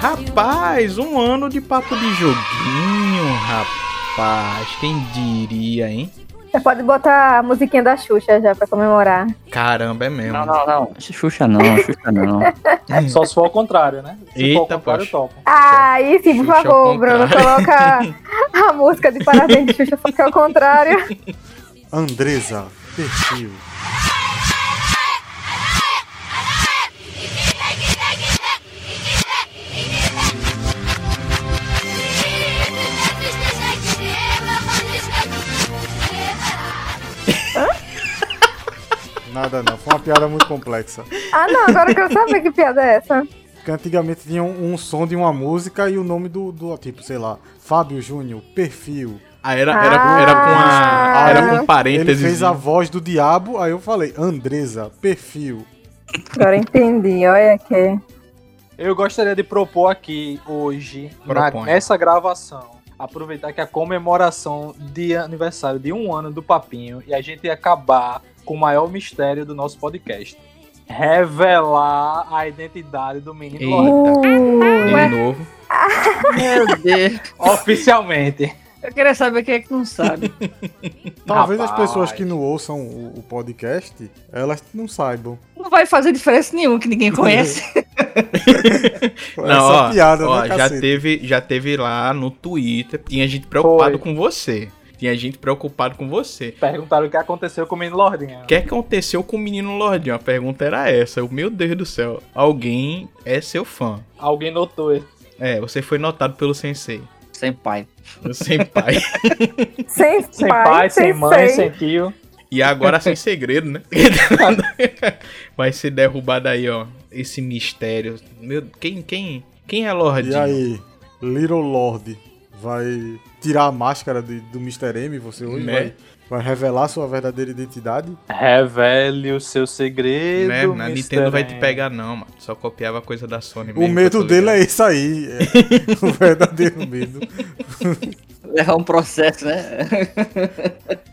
Rapaz, um ano de papo de joguinho, rapaz. Quem diria, hein? Você pode botar a musiquinha da Xuxa já pra comemorar. Caramba, é mesmo. Não, não, não. Xuxa não, Xuxa não. Só se for ao contrário, né? Se Eita, for ao contrário, poxa. topo. Ah, aí sim, por Xuxa favor, Bruno, coloca a música de parabéns de Xuxa, só que é o contrário. Andresa, perfil. Nada não, foi uma piada muito complexa. Ah, não, agora eu quero saber que piada é essa. Porque antigamente tinha um, um som de uma música e o nome do, do tipo, sei lá, Fábio Júnior, perfil. Ah, era, era, era com a. Ah. Era com Ele parênteses. fez a voz do diabo, aí eu falei, Andresa, perfil. Agora eu entendi, olha que. Eu gostaria de propor aqui hoje, na- nessa gravação, aproveitar que é a comemoração de aniversário de um ano do Papinho e a gente acabar com o maior mistério do nosso podcast. Revelar a identidade do menino Eita. Lorde. De novo. Meu Deus. Oficialmente. Eu queria saber quem é que não sabe. Talvez as Rapaz. pessoas que não ouçam o, o podcast, elas não saibam. Não vai fazer diferença nenhuma que ninguém conhece. Não, Essa ó, piada, ó, né, já cacete? teve, já teve lá no Twitter. Tinha gente preocupado Foi. com você. Tinha gente preocupado com você. Perguntaram o que aconteceu com o menino Lordinha. O que aconteceu com o menino Lordinho? A pergunta era essa. Eu, Meu Deus do céu. Alguém é seu fã. Alguém notou isso. É, você foi notado pelo sensei. Sem pai. O senpai. Sem, Sem pai, sem mãe, sei. sem tio. e agora sem segredo, né? Vai ser derrubado aí, ó. Esse mistério. Meu, quem, quem, quem é Lordinho? E aí, Little Lord vai tirar a máscara de- do Mr. M, você hoje Né? vai, vai revelar sua verdadeira identidade? Revele o seu segredo. Né? A Mr. Nintendo vai te M. pegar, não, mano. Só copiava coisa da Sony O medo dele é isso aí, é o verdadeiro medo. Levar um processo, né?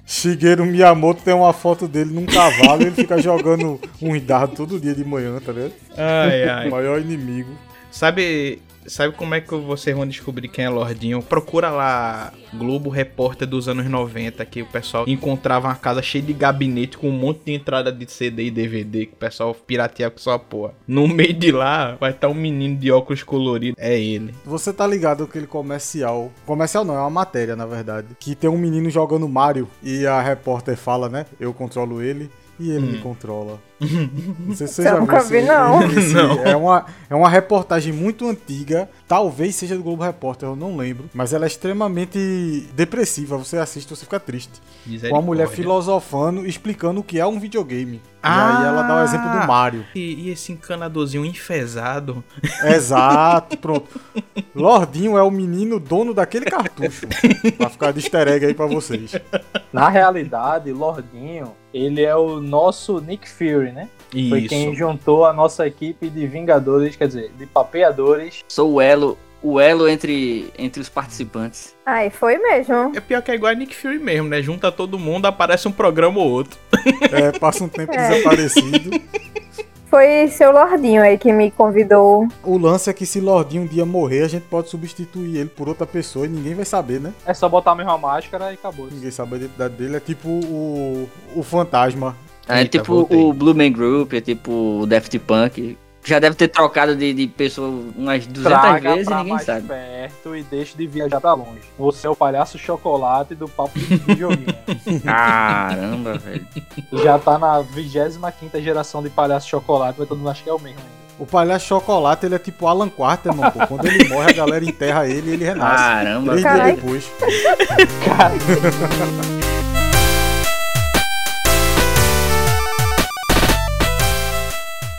Shigeru Miyamoto tem uma foto dele num cavalo e ele fica jogando um dado todo dia de manhã, tá ligado? Ai, O ai. maior inimigo. Sabe, sabe como é que vocês vão descobrir quem é Lordinho? Procura lá Globo Repórter dos anos 90, que o pessoal encontrava uma casa cheia de gabinete com um monte de entrada de CD e DVD que o pessoal pirateava com sua porra. No meio de lá vai estar um menino de óculos coloridos. É ele. Você tá ligado aquele comercial. Comercial não, é uma matéria, na verdade. Que tem um menino jogando Mario e a repórter fala, né? Eu controlo ele e ele me controla. Não sei se você Eu já viu nunca vi, esse- não. esse- Não. É, uma, é uma reportagem muito antiga. Talvez seja do Globo Repórter, eu não lembro. Mas ela é extremamente depressiva. Você assiste, você fica triste. Com a mulher filosofando, explicando o que é um videogame. Ah! E aí ela dá o exemplo do Mario. E, e esse encanadorzinho enfesado. Exato, pronto. Lordinho é o menino dono daquele cartucho. pra ficar de easter egg aí pra vocês. Na realidade, Lordinho, ele é o nosso Nick Fury, né? Foi Isso. quem juntou a nossa equipe de Vingadores, quer dizer, de papeadores. Sou o elo, o elo entre, entre os participantes. Ai, foi mesmo. É pior que é igual a Nick Fury mesmo, né? Junta todo mundo, aparece um programa ou outro. É, passa um tempo É. desaparecido. Foi seu Lordinho aí que me convidou. O lance é que se Lordinho um dia morrer, a gente pode substituir ele por outra pessoa e ninguém vai saber, né? É só botar a mesma máscara e acabou. Ninguém sabe a identidade dele. É tipo o, o fantasma. É Eita, tipo voltei. o Blue Man Group, é tipo o Daft Punk. Já deve ter trocado de, de pessoa umas 200 Traga vezes e ninguém mais sabe. perto e deixe de viajar pra longe. Você é o palhaço chocolate do papo de videogame. Caramba, velho. Já tá na 25 geração de palhaço chocolate, mas todo mundo acha que é o mesmo ainda. O palhaço chocolate, ele é tipo Alan Quarterman, pô. Quando ele morre, a galera enterra ele e ele renasce. Caramba. Três Carai. dias depois. Cara,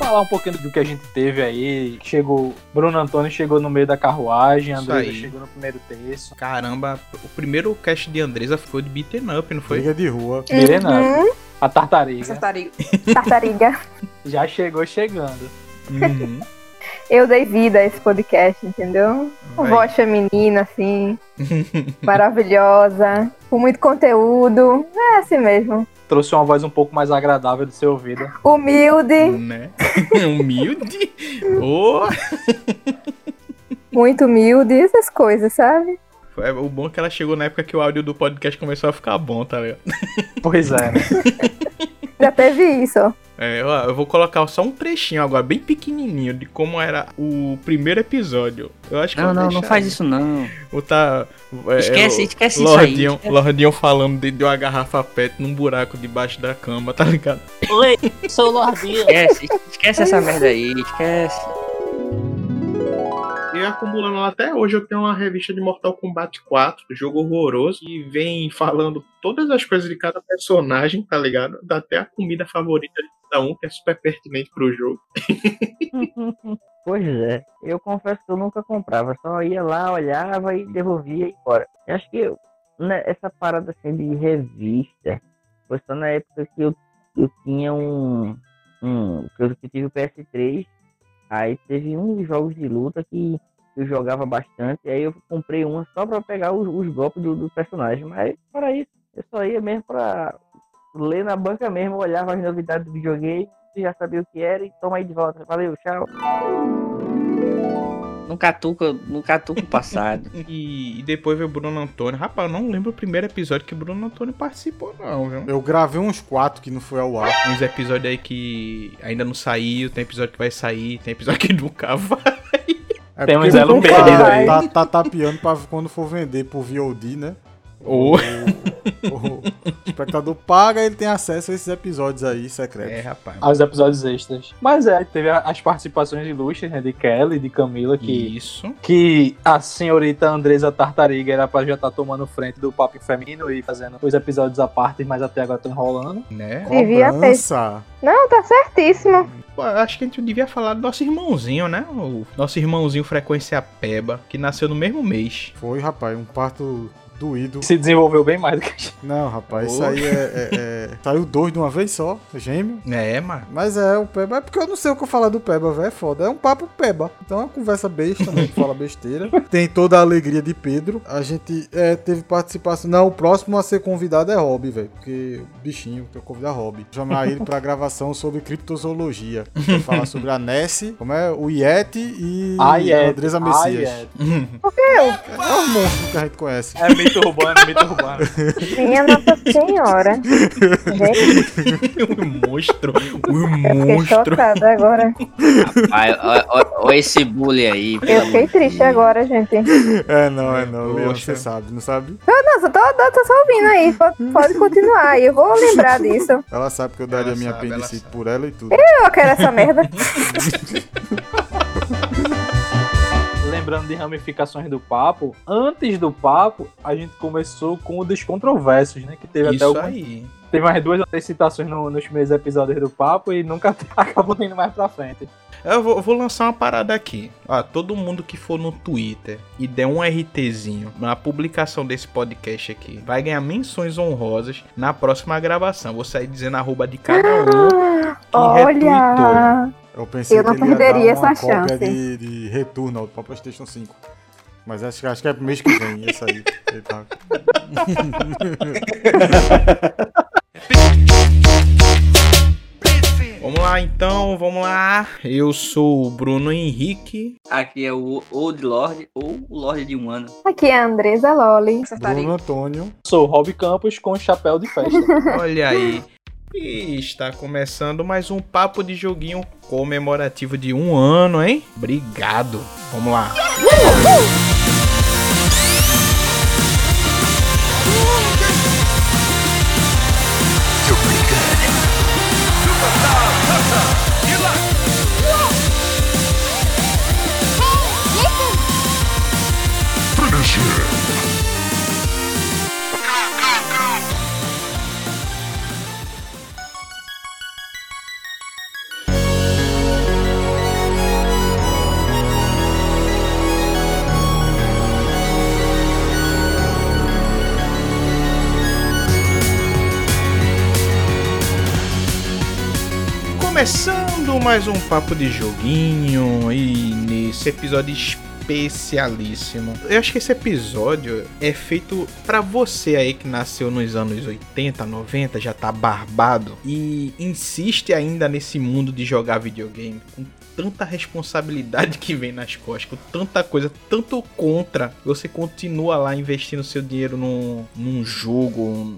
falar um pouquinho do que a gente teve aí. Chegou, Bruno Antônio chegou no meio da carruagem, aí. chegou no primeiro terço. Caramba, o primeiro cast de Andresa foi de beaten up, não foi? Briga de rua. Uhum. A tartariga. Tartariga. Tartariga. Já chegou chegando. Uhum. Eu dei vida a esse podcast, entendeu? Com voz feminina, assim, maravilhosa, com muito conteúdo. É assim mesmo. Trouxe uma voz um pouco mais agradável de ser ouvida. Humilde, né? Humilde. Oh. muito humilde, essas coisas, sabe? É, O bom é que ela chegou na época que o áudio do podcast começou a ficar bom, tá ligado? Pois é, né? Já teve isso. É, ó, eu vou colocar só um trechinho agora, bem pequenininho, de como era o primeiro episódio. Eu acho que Não, eu não, não faz aí. isso não. Ou tá. é, Esquece, o esquece isso aí, Lordinho. Lordinho falando de, de uma garrafa pet num buraco debaixo da cama, tá ligado? Oi, sou o Lordinho. Esquece, esquece essa merda aí, esquece. E acumulando até hoje, eu tenho uma revista de Mortal Kombat 4, jogo horroroso, que vem falando todas as coisas de cada personagem, tá ligado? Dá até a comida favorita de cada um, que é super pertinente pro jogo. Pois é, eu confesso que eu nunca comprava, só ia lá, olhava e devolvia e embora. Eu acho que né, essa parada assim de revista foi só na época que eu, eu tinha um. um que eu tive o PS3, aí teve uns jogos de luta que eu jogava bastante, aí eu comprei uma só pra pegar os, os golpes do, do personagem, mas para isso, eu só ia mesmo pra ler na banca mesmo, olhava as novidades do videogame, já sabia o que era e toma aí de volta. Valeu, tchau. Não catuca, não catuca o passado. E, e depois veio o Bruno Antônio. Rapaz, eu não lembro o primeiro episódio que o Bruno Antônio participou, não, viu? Eu gravei uns quatro que não foi ao ar. Uns episódios aí que ainda não saiu, tem episódio que vai sair, tem episódio que nunca vai. É Tem porque uns elo o perdido cara aí. Tá, tá tapeando pra quando for vender por VOD, né? Ou. O, espectador paga ele tem acesso a esses episódios aí secretos. É, rapaz. Aos episódios extras. Mas é, teve as participações ilustres, né? De Kelly e de Camila, que, Isso. que a senhorita Andresa Tartariga era pra já estar tomando frente do papo feminino e fazendo os episódios à parte, mas até agora tô enrolando. Né? Devia ter. Não, tá certíssimo. Acho que a gente devia falar do nosso irmãozinho, né? O nosso irmãozinho Frequência Peba, que nasceu no mesmo mês. Foi, rapaz, um parto doído. Se desenvolveu bem mais do que a gente. Não, rapaz, isso Ô. aí é, é- é- Saiu dois de uma vez só, gêmeo. É, mano. Mas é, o Peba. É porque eu não sei o que eu falar do Peba, velho. É foda. É um papo Peba. Então é uma conversa besta, né? que fala besteira. Tem toda a alegria de Pedro. A gente é, teve participação. Não, o próximo a ser convidado é Rob, velho. Porque o bichinho que eu convidar Rob. Chamar ele pra gravação sobre criptozoologia. Pra falar sobre a Nessie, como é? O Yeti e A a Andresa a Messias. Yeti. É um monstro que a gente conhece. É mito urbano, mito urbano. Minha Nossa Senhora. Gente, o monstro. O eu fiquei monstro. chocada agora. Ai, ó, ó, ó esse bullying aí. Eu fiquei triste agora, gente. É, não, é não. Leon, você sabe, não sabe? Nossa, tô, tô, tô só ouvindo aí. Pode, pode continuar aí. Eu vou lembrar disso. Ela sabe que eu daria Ela minha sabe, apendicite por ela e tudo. Eu quero essa merda. Lembrando de ramificações do papo, antes do papo, a gente começou com o dos controversos, né? Que teve até Isso algumas aí. Teve umas duas ou três citações no- nos primeiros episódios do papo e nunca acabou indo mais pra frente. Eu vou, eu vou lançar uma parada aqui. Ó, todo mundo que for no Twitter e der um RTzinho na publicação desse podcast aqui vai ganhar menções honrosas na próxima gravação. Vou sair dizendo arroba de cada um que retweetou. Eu pensei Eu não que ele ia perderia dar uma essa cópia chance. De, de retorno para PlayStation 5. Mas acho, que- acho que é pro mês que vem isso aí. Ele tá- Vamos lá então, vamos lá. Eu sou o Bruno Henrique. Aqui é o Old Lord ou o Lorde de um ano. Aqui é a Andresa Loli. Bruno Antônio. Sou Rob Campos com chapéu de festa. Olha aí. E está começando mais um papo de joguinho comemorativo de um ano, hein? Obrigado. Vamos lá. Começando mais um papo de joguinho e nesse episódio especialíssimo. Eu acho que esse episódio é feito pra você aí que nasceu nos anos 80, 90, já tá barbado e insiste ainda nesse mundo de jogar videogame com tanta responsabilidade que vem nas costas, com tanta coisa, tanto contra, você continua lá investindo seu dinheiro num, num jogo,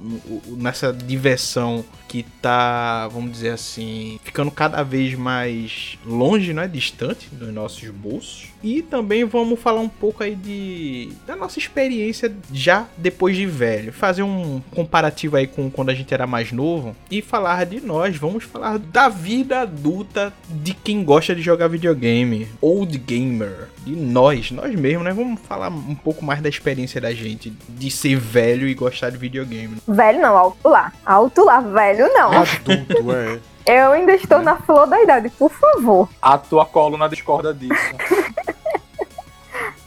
nessa diversão que tá, vamos dizer assim, ficando cada vez mais longe, né, distante dos nossos bolsos. E também vamos falar um pouco aí de da nossa experiência já depois de velho, fazer um comparativo aí com quando a gente era mais novo e falar de nós, vamos falar da vida adulta de quem gosta de jogar videogame, old gamer, de nós, nós mesmos, né? Vamos falar um pouco mais da experiência da gente de ser velho e gostar de videogame. Velho não, alto lá. Alto lá, velho não. Adulto, é. Eu ainda estou na flor da idade, por favor. A tua coluna discorda disso.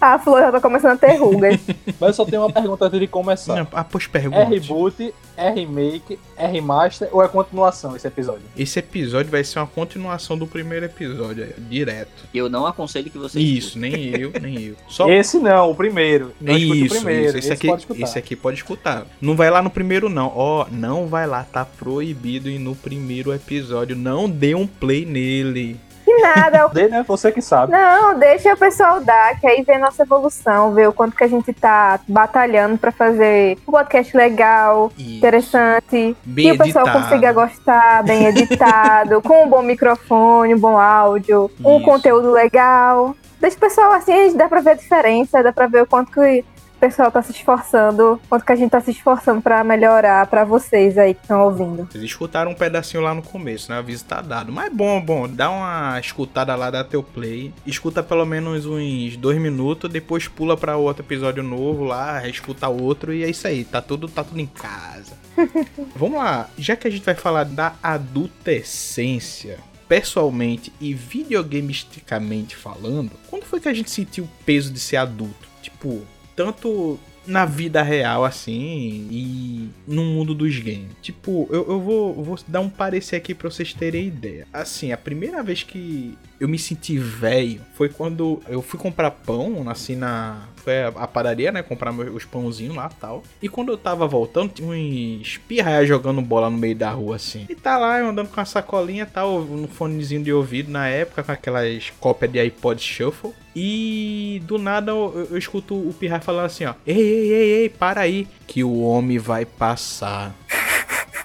A flor já tá começando a ter rugas. Mas eu só tenho uma pergunta antes de começar. Não, ah, pois É pergunte. reboot, é remake, é remaster ou é continuação esse episódio? Esse episódio vai ser uma continuação do primeiro episódio, direto. Eu não aconselho que você Isso, nem eu, nem eu. Só Esse não, o primeiro. Não isso, o primeiro. isso. Esse, aqui, pode escutar. esse aqui pode escutar. Não vai lá no primeiro, não. Ó, não vai lá. Tá proibido ir no primeiro episódio. Não dê um play nele. Que nada. Dê, né? Você que sabe. Não, deixa o pessoal dar, que aí vê nossa evolução, vê o quanto que a gente tá batalhando pra fazer um podcast legal, E interessante. bem que o pessoal consiga gostar, bem editado, com um bom microfone, um bom áudio, um Isso. conteúdo legal. Deixa o pessoal assim, a gente dá pra ver a diferença, dá pra ver o quanto que pessoal tá se esforçando, quanto que a gente tá se esforçando pra melhorar pra vocês aí que estão ouvindo. Vocês escutaram um pedacinho lá no começo, né? O aviso tá dado. Mas bom, bom. Dá uma escutada lá, dá teu play. Escuta pelo menos uns dois minutos, depois pula pra outro episódio novo lá, escuta outro e é isso aí. Tá tudo, tá tudo em casa. Vamos lá. Já que a gente vai falar da adultescência, pessoalmente e videogamisticamente falando, quando foi que a gente sentiu o peso de ser adulto? Tipo, tanto na vida real, assim, e no mundo dos games. Tipo, eu, eu vou, vou dar um parecer aqui pra vocês terem ideia. Assim, a primeira vez que eu me senti velho foi quando eu fui comprar pão, assim, na. Foi a, padaria, né? Comprar os pãozinhos lá tal. E quando eu tava voltando, tinha uns pirraia jogando bola no meio da rua, assim. E tá lá, eu andando com a sacolinha tal, no fonezinho de ouvido na época, com aquelas cópias de iPod Shuffle. E do nada eu, eu escuto o Pirra falando assim, ó. Ei, ei, ei, ei, para aí, que o homem vai passar.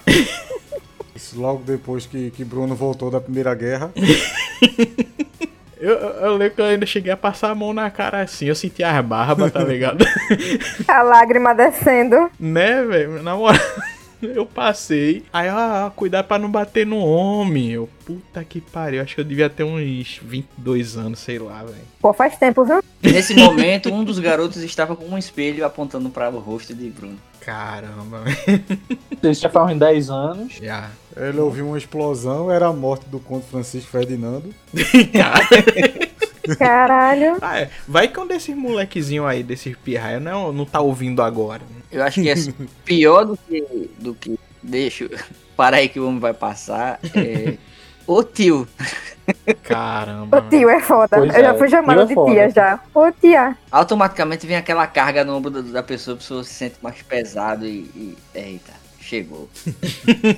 Isso logo depois que, que Bruno voltou da Primeira Guerra. Eu, eu, eu lembro que eu ainda cheguei a passar a mão na cara assim, eu senti as barbas, tá ligado? A lágrima descendo. né, velho? Na moral, eu passei. Aí, ah, cuidado pra não bater no homem. Eu, puta que pariu, acho que eu devia ter uns 22 anos, sei lá, velho. Pô, faz tempo, viu? Nesse momento, um dos garotos estava com um espelho apontando para o rosto de Bruno. Caramba, velho. Isso já faz uns 10 anos. Já. Ele ouviu uma explosão, era a morte do Conde Francisco Ferdinando. Caralho. Ah, é. Vai que um desses molequezinhos aí, desses pirraia, não, não tá ouvindo agora. Eu acho que é pior do que. do que. Deixa. Para aí que o homem vai passar. É. O tio. Caramba. O tio é foda. Pois eu já é, fui tio chamada é de foda. tia já. Ô tia. Automaticamente vem aquela carga no ombro da, da pessoa, a pessoa se sente mais pesado e. e eita, chegou.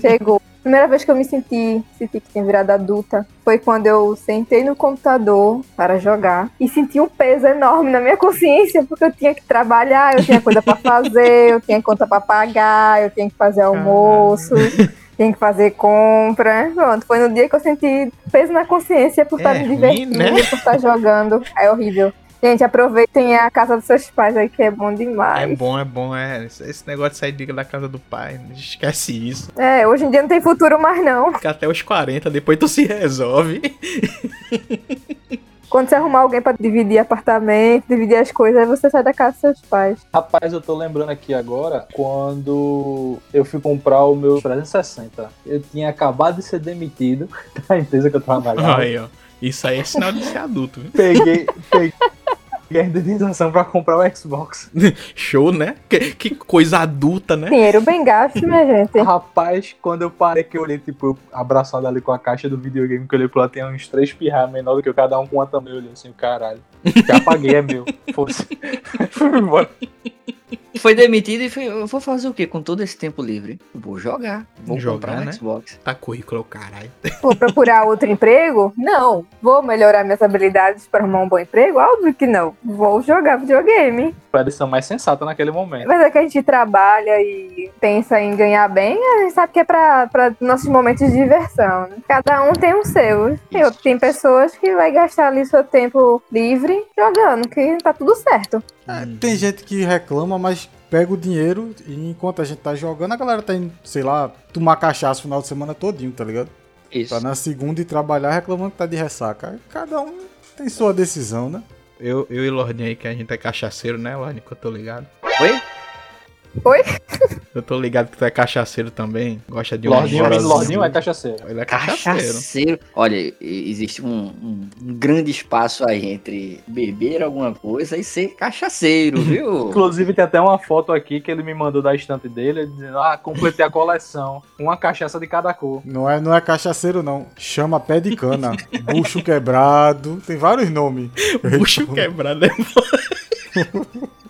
Chegou. Primeira vez que eu me senti, senti que tinha virado adulta foi quando eu sentei no computador para jogar e senti um peso enorme na minha consciência porque eu tinha que trabalhar, eu tinha coisa para fazer, eu tinha conta para pagar, eu tinha que fazer almoço, tinha que fazer compra. Pronto, foi no dia que eu senti peso na consciência por estar É me ruim, divertindo, né? por estar jogando. É horrível. Gente, aproveitem a casa dos seus pais aí que é bom É demais. bom, é bom, é. Esse negócio de sair de- da casa do pai, esquece isso. É, hoje em dia não tem futuro mais não. Fica até os 40, depois tu se resolve. Quando você arrumar alguém pra dividir apartamento, dividir as coisas, aí você sai da casa dos seus pais. Rapaz, eu tô lembrando aqui agora quando eu fui comprar o meu 360. Eu tinha acabado de ser demitido da empresa que eu trabalhava. Aí, ó. Isso aí é sinal de ser adulto, viu? Peguei, peguei, a indenização pra comprar o Xbox. Show, né? Que, que coisa adulta, né? Dinheiro bem gasto, minha gente. Rapaz, quando eu parei que eu olhei, tipo, abraçado ali com a caixa do videogame, que eu olhei pro lado, tem uns três pirra menor do que eu, cada um com uma também, eu olhei assim, caralho. Já paguei, é meu. Fosse. Fui embora. Foi demitido e foi, eu vou fazer o quê com todo esse tempo livre? Vou jogar. Vou Jogar, comprar um né? Xbox. Tá currículo, caralho. Vou procurar outro emprego? Não. Vou melhorar minhas habilidades para arrumar um bom emprego? Óbvio que não. Vou jogar videogame. Foi a decisão mais sensata naquele momento. Mas é que a gente trabalha e pensa em ganhar bem, a gente sabe que é pra, pra nossos momentos de diversão. né? Cada um tem o seu. Eu, tem pessoas que vai gastar ali seu tempo livre jogando, que tá tudo certo. É, tem gente que reclama, mas pega o dinheiro e enquanto a gente tá jogando, a galera tá indo, sei lá, tomar cachaça o final de semana todinho, tá ligado? Isso. Tá na segunda e trabalhar reclamando que tá de ressaca. Cada um tem sua decisão, né? Eu, eu e Lordinho aí, que a gente é cachaceiro, né, Lordinho? Que eu tô ligado. Oi? Oi? Eu tô ligado que tu é cachaceiro também. Gosta de um Lordinho. Lordinho é cachaceiro. Ele é cachaceiro. Cachaceiro. Olha, existe um, um- um grande espaço aí entre beber alguma coisa e ser cachaceiro, viu? Inclusive tem até uma foto aqui que ele me mandou da estante dele, dizendo, ah, completei a coleção. Uma cachaça de cada cor. Não é, não é cachaceiro, não. Chama pé de cana. Bucho quebrado. Tem vários nomes. Bucho quebrado é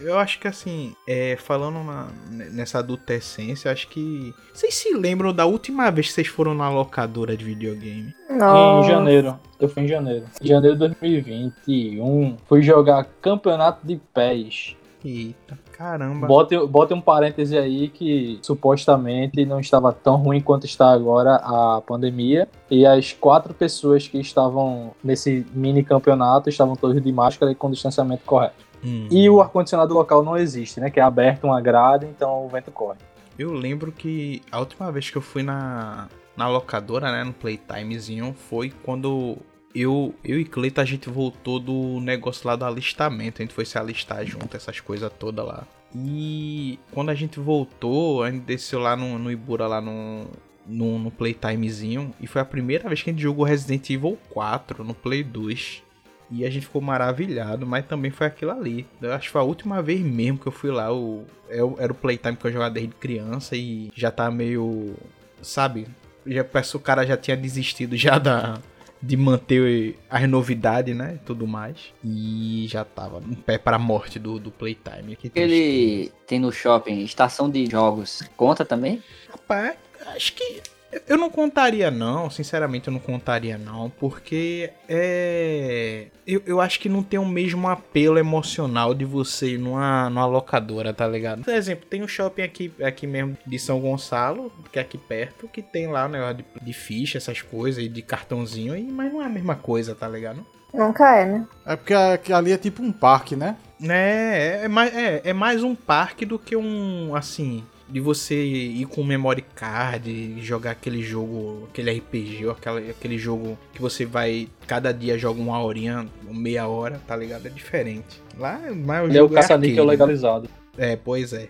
Eu acho que assim, é, falando na- nessa adolescência, acho que. Vocês se lembram da última vez que vocês foram na locadora de videogame? Em Nossa. janeiro. Eu fui em janeiro. Em janeiro de 2021. Fui jogar campeonato de pés. Eita, caramba. Bote, bote um parêntese aí que supostamente não estava tão ruim quanto está agora a pandemia. E as quatro pessoas que estavam nesse mini campeonato estavam todos de máscara e com distanciamento correto. Hum. E o ar-condicionado local não existe, né? Que é aberto uma grade, então o vento corre. Eu lembro que a última vez que eu fui na, na locadora, né, no Playtimezinho, foi quando eu, eu e Cleito a gente voltou do negócio lá do alistamento. A gente foi se alistar junto, essas coisas todas lá. E quando a gente voltou, a gente desceu lá no, no Ibura, lá no, no, no Playtimezinho. E foi a primeira vez que a gente jogou Resident Evil 4 no Play 2. E a gente ficou maravilhado, mas também foi aquilo ali. Eu acho que foi a última vez mesmo que eu fui lá. O, é o- era o Playtime que eu jogava desde criança e já tá meio. Sabe? Já parece o cara já tinha desistido já da. De manter as novidades, né? E tudo mais. E já tava um pé pra morte do, do Playtime. Ele tem no shopping estação de jogos. Conta também? Rapaz, acho que. Eu não contaria, não. Sinceramente, eu não contaria, não. Porque é. Eu, eu acho que não tem o mesmo apelo emocional de você ir numa, numa locadora, tá ligado? Por exemplo, tem um shopping aqui, aqui mesmo de São Gonçalo, que é aqui perto, que tem lá o negócio de, de ficha, essas coisas, e de cartãozinho, aí, mas não é a mesma coisa, tá ligado? Nunca é, né? É porque ali é tipo um parque, né? É, é, mais, é, é mais um parque do que um, assim, de você ir com memory card, e jogar aquele jogo, aquele RPG, ou aquela, aquele jogo que você vai, cada dia joga uma horinha, meia hora, tá ligado? É diferente. Lá, mas o é o jogo caça-níquel arcade, né? legalizado. É, pois é.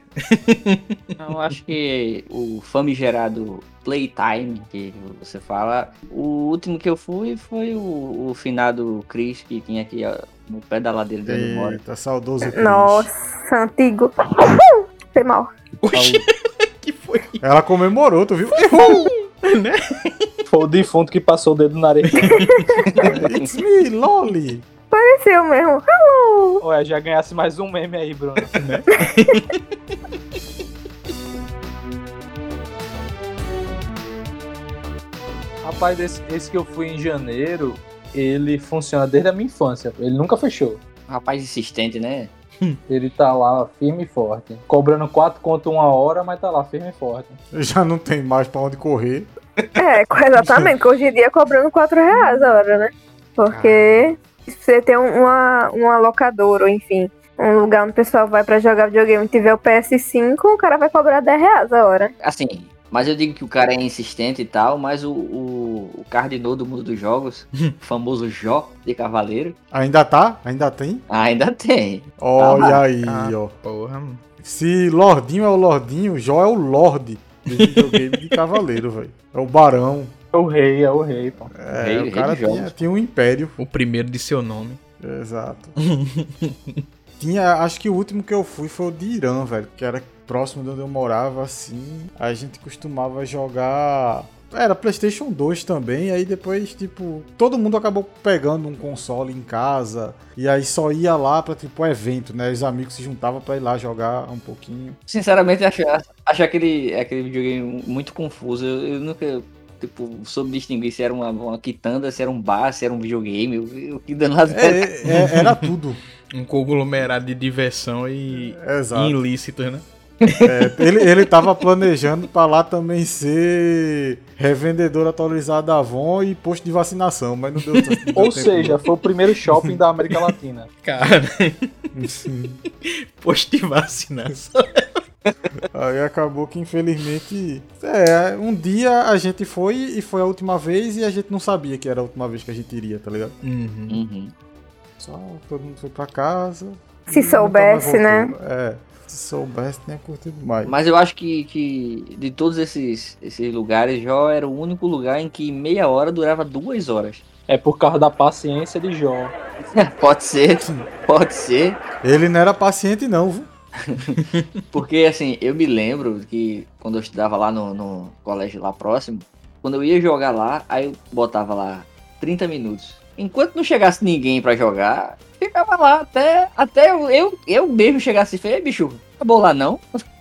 Não, eu acho que o famigerado Playtime, que você fala, o último que eu fui foi o, o finado Chris, que tinha aqui ó, no pé da ladeira de onde eu moro. Eita, saudoso Chris. Nossa, antigo. Foi mal. Oxi, que foi? Ela comemorou, tu viu? Foi o defunto que passou o dedo na areia. It's me, Loli. Pareceu mesmo. Ué, já ganhasse mais um meme aí, Bruno. Rapaz, esse, esse que eu fui em janeiro, ele funciona desde a minha infância. Ele nunca fechou. Rapaz insistente, né? Ele tá lá firme e forte. Cobrando 4 conto uma hora, mas tá lá firme e forte. Já não tem mais pra onde correr. É, exatamente, que hoje em dia é cobrando 4 reais a hora, né? Porque se você tem um- uma, uma locadora, ou enfim, um lugar onde o pessoal vai pra jogar videogame e tiver o PS5, o cara vai cobrar 10 reais a hora. Assim, mas eu digo que o cara é insistente e tal, mas o, o, o cardinô do mundo dos jogos, o famoso Jó de Cavaleiro, Ainda tá? Ainda tem? ainda tem. Olha aí, Ah, ó. porra, mano. Se Lordinho é o Lordinho, Jó é o Lorde do videogame de cavaleiro, velho. É o Barão. É o rei, é o rei, pô. É, Rei- o rei cara tinha, tinha um império. O primeiro de seu nome. Exato. Tinha, acho que o último que eu fui foi o de Irã, velho, que era próximo de onde eu morava, assim. A gente costumava jogar. Era PlayStation 2 também, aí depois, tipo, todo mundo acabou pegando um console em casa, e aí só ia lá pra, tipo, evento, né? Os amigos se juntavam pra ir lá jogar um pouquinho. Sinceramente, acho, acho aquele, aquele videogame muito confuso. Eu, eu nunca, tipo, soube distinguir se era uma, uma quitanda, se era um bar, se era um videogame. O que danado É, é- era tudo. Um conglomerado de diversão e Exato. ilícitos, né? É, ele, ele tava planejando pra lá também ser revendedor atualizado da Avon e posto de vacinação, mas não deu, não deu Ou tempo, seja, foi o primeiro shopping da América Latina. Cara. Sim. posto de vacinação. Aí acabou que infelizmente. É, um dia a gente foi e foi a última vez e a gente não sabia que era a última vez que a gente iria, tá ligado? Uhum. Uhum. Só todo mundo foi pra casa. Se soubesse, né? É, se soubesse, tinha curtido mais. Mas eu acho que, que de todos esses, esses lugares, Jó era o único lugar em que meia hora durava duas horas. É por causa da paciência de Jó. pode ser, pode ser. Ele não era paciente, não, viu? Porque assim, eu me lembro que quando eu estudava lá no, no colégio lá próximo, quando eu ia jogar lá, aí eu botava lá 30 minutos. Enquanto não chegasse ninguém pra jogar, ficava lá até, até eu, eu, eu mesmo chegasse e falei, "Ei, bicho, acabou lá não?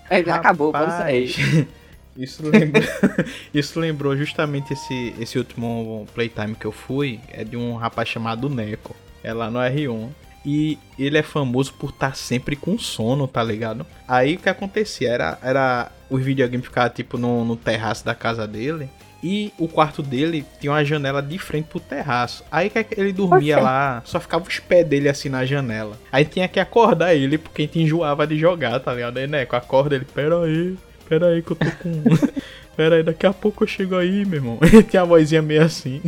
Aí, acabou, pode sair. Rapaz, Isso lembrou, isso lembrou justamente esse, esse último playtime que eu fui. É de um rapaz chamado Neco. É lá no R1. E ele é famoso por estar sempre com sono, tá ligado? Aí o que acontecia? Era, era os videogames ficavam tipo no, no terraço da casa dele. E o quarto dele tinha uma janela de frente pro terraço. Aí que ele dormia lá, só ficava os pés dele assim na janela. Aí tinha que acordar ele, porque a gente enjoava de jogar, tá ligado? Aí, Neco, acorda ele, pera aí, pera aí que eu tô com. pera aí, daqui a pouco eu chego aí, meu irmão. Ele tinha a vozinha meio assim.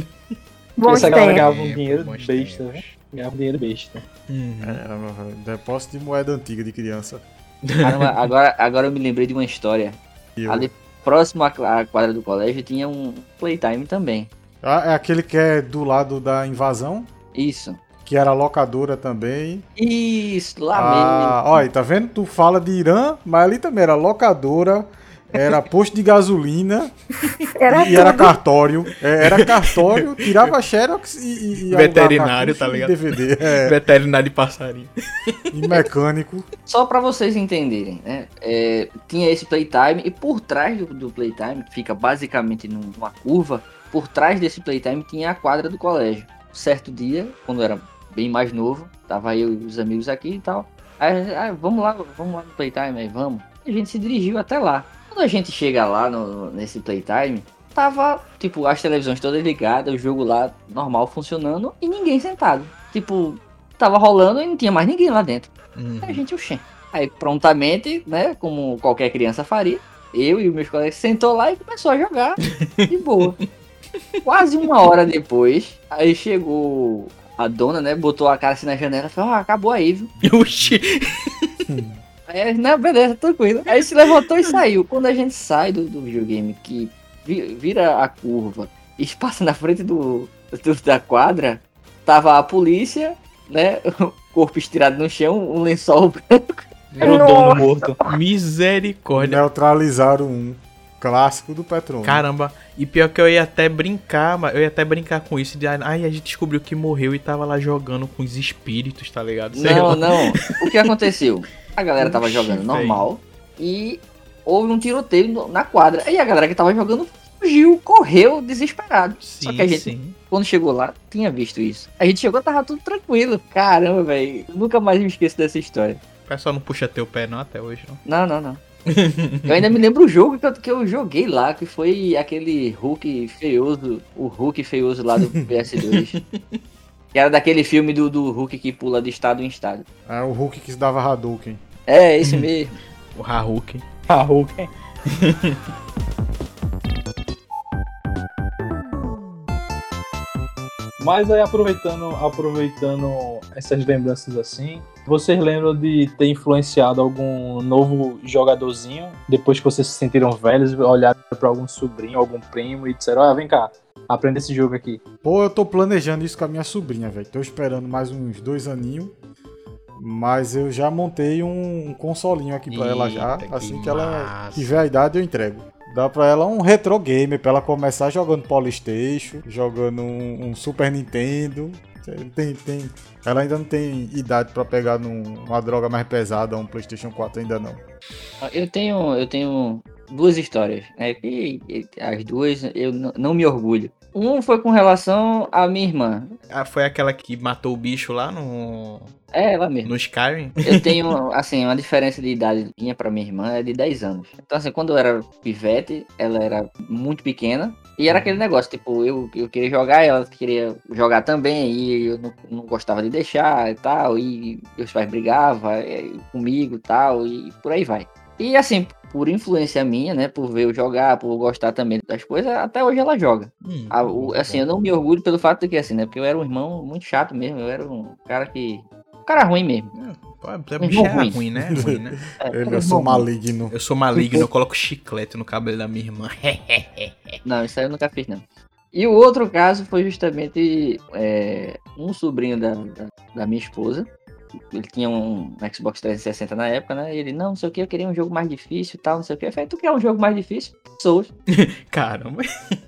Bons Essa galera ganhava um Tempos, dinheiro besta, né? Ganhava um dinheiro besta. Era, meu velho, depósito de moeda antiga de criança. Caramba, agora, agora eu me lembrei de uma história. Eu- Ali próximo à à quadra do colégio tinha um playtime também. Ah, é aquele que é do lado da invasão, Isso. que era locadora também. Isso, lá Ah, olha, tá vendo? Tu fala de Irã, mas ali também era locadora, era posto de gasolina Era e era cartório. É, era cartório, tirava xerox e, e, e Veterinário, tá ligado? DVD, é, Veterinário de passarinho. e mecânico. Só pra vocês entenderem, né? É, tinha esse playtime e por trás do, do playtime, que fica basicamente num- numa curva, por trás desse playtime tinha a quadra do colégio. Certo dia, quando eu era bem mais novo, tava eu e os amigos aqui e tal. Aí, ah, vamos lá, vamos lá no playtime aí, vamos. E a gente se dirigiu até lá. Quando a gente chega lá no, nesse playtime, tava, tipo, as televisões todas ligadas, o jogo lá normal funcionando e ninguém sentado. Tipo, tava rolando e não tinha mais ninguém lá dentro. Uhum. Aí a gente, oxê. Aí prontamente, né, como qualquer criança faria, eu e os meus colegas sentou lá e começou a jogar de boa. Quase uma hora depois, aí chegou a dona, né, botou a cara assim na janela e falou, ah, acabou aí, viu? Oxi. Aí, não, beleza, tranquilo. Aí se levantou e saiu. Quando a gente sai do, do videogame, que vi- vira a curva e passa na frente do, do- da quadra, tava a polícia, né, o corpo estirado no chão, um lençol branco. Era o dono morto. Misericórdia. Neutralizaram um clássico do Petrônio. Caramba, e pior que eu ia até brincar, mas eu ia até brincar com isso. De, ai, a gente descobriu que morreu e tava lá jogando com os espíritos, tá ligado? Sei Não, lá. não. O que aconteceu? A galera tava Oxi, jogando normal e houve um tiroteio na quadra. E a galera que tava jogando fugiu, correu desesperado. Só que a gente, sim. quando chegou lá, tinha visto isso. A gente chegou, tava tudo tranquilo. Caramba, velho. Nunca mais me esqueço dessa história. O pessoal não puxa teu pé não até hoje, não. Não, não, não. Eu ainda me lembro o jogo que eu, que eu joguei lá, que foi aquele Hulk feioso, o Hulk feioso lá do PS2. que era daquele filme do, do Hulk que pula de estado em estado. É o Hulk que se dava Hadouken. É, esse mesmo. O Haruki. A Mas aí aproveitando, aproveitando essas lembranças assim, vocês lembram de ter influenciado algum novo jogadorzinho depois que vocês se sentiram velhos, olharam para algum sobrinho, algum primo e disseram: "Olha, vem cá, aprenda esse jogo aqui". Pô, eu tô planejando isso com a minha sobrinha, velho. Tô esperando mais uns dois aninhos. Mas eu já montei um, um consolinho aqui pra ela já. Que Assim que ela massa. tiver a idade, eu entrego. Dá pra ela um retro game, pra ela começar jogando Polystation, jogando um, um Super Nintendo. Tem, tem, ela ainda não tem idade pra pegar num- uma droga mais pesada, um PlayStation 4 ainda não. Eu tenho, eu tenho duas histórias, né? Que e- as duas eu não me orgulho. Um foi com relação à minha irmã. Ah, foi aquela que matou o bicho lá no, É ela mesma. no Skyrim? Eu tenho, assim, uma diferença de idade minha pra minha irmã é de 10 anos. Então, assim, quando eu era pivete, ela era muito pequena. E era aquele negócio, tipo, eu, eu queria jogar, ela queria jogar também, e eu não, não gostava de deixar e tal, e meus pais brigavam eh, comigo e tal, e por aí vai. E assim, por influência minha, né, por ver eu jogar, por gostar também das coisas, até hoje ela joga. Hum, Ah, o- assim, eu não me orgulho pelo fato de que, assim, né, porque eu era um irmão muito chato mesmo, eu era um cara que... Um cara ruim mesmo. pô, é bicho é ruim. ruim, né? Ruim, né? É, era eu sou ruim. maligno. Eu sou maligno, eu coloco chiclete no cabelo da minha irmã. Não, isso aí eu nunca fiz, não. E o outro caso foi justamente é, um sobrinho da, da, da minha esposa. Ele tinha um Xbox 360 na época, né? E ele, não, não sei o que, eu queria um jogo mais difícil e tal, não sei o que. Eu falei, tu quer um jogo mais difícil? Souls. Caramba.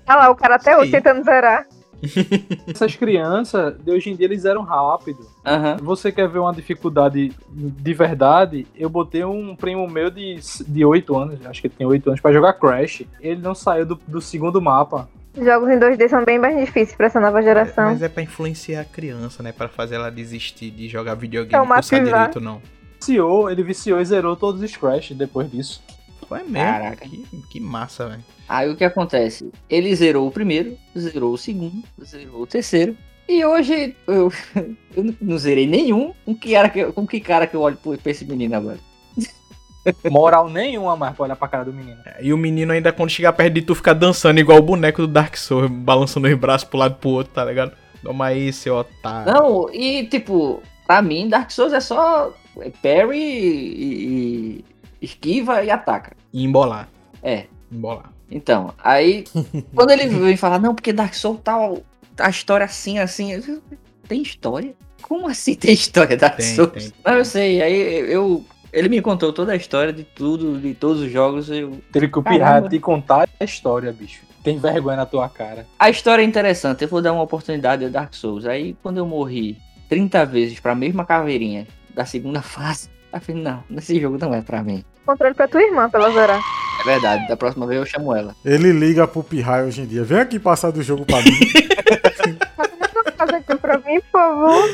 Olha lá, o cara até hoje tentando zerar. Essas crianças, de hoje em dia, eles eram rápido. Aham. Você quer ver uma dificuldade de verdade? Eu botei um primo meu de, de 8 anos, acho que ele tem 8 anos, pra jogar Crash. Ele não saiu do, do segundo mapa. Jogos em 2D são bem mais difíceis pra essa nova geração. Mas é pra influenciar a criança, né? Pra fazer ela desistir de jogar videogame É e cursar direito, não. Viciou, ele viciou e zerou todos os Crash depois disso. Pô, é mesmo. Caraca. Que, que massa, velho. Aí o que acontece? Ele zerou o primeiro, zerou o segundo, zerou o terceiro. E hoje eu, eu não- zerei nenhum. Com que, cara que, eu- com que cara que eu olho pra esse menino agora? Moral nenhuma mais pra olhar pra cara do menino. E o menino ainda, quando chegar perto de tu, fica dançando igual o boneco do Dark Souls, balançando os braços pro lado e pro outro, tá ligado? Toma aí, seu otário. Não, e tipo, pra mim, Dark Souls é só parry e, e esquiva e ataca. E embolar. É. Embolar. Então, aí, quando ele vem falar, não, porque Dark Souls tal, a história assim, assim. eu Tem história? Como assim tem história Dark Tem, Souls? tem. Não, eu sei, aí eu. Ele me contou toda a história de tudo, de todos os jogos. Eu... Teve que o te contar a história, bicho. Tem vergonha na tua cara. A história é interessante, eu vou dar uma oportunidade a Dark Souls. Aí, quando eu morri 30 vezes pra mesma caveirinha da segunda fase, eu falei, não, esse jogo não é pra mim. Controle pra tua irmã, pra ela zerar. É verdade, da próxima vez eu chamo ela. Ele liga pro Pirraia hoje em dia. Vem aqui passar do jogo pra mim. Faz aqui pra mim, por favor.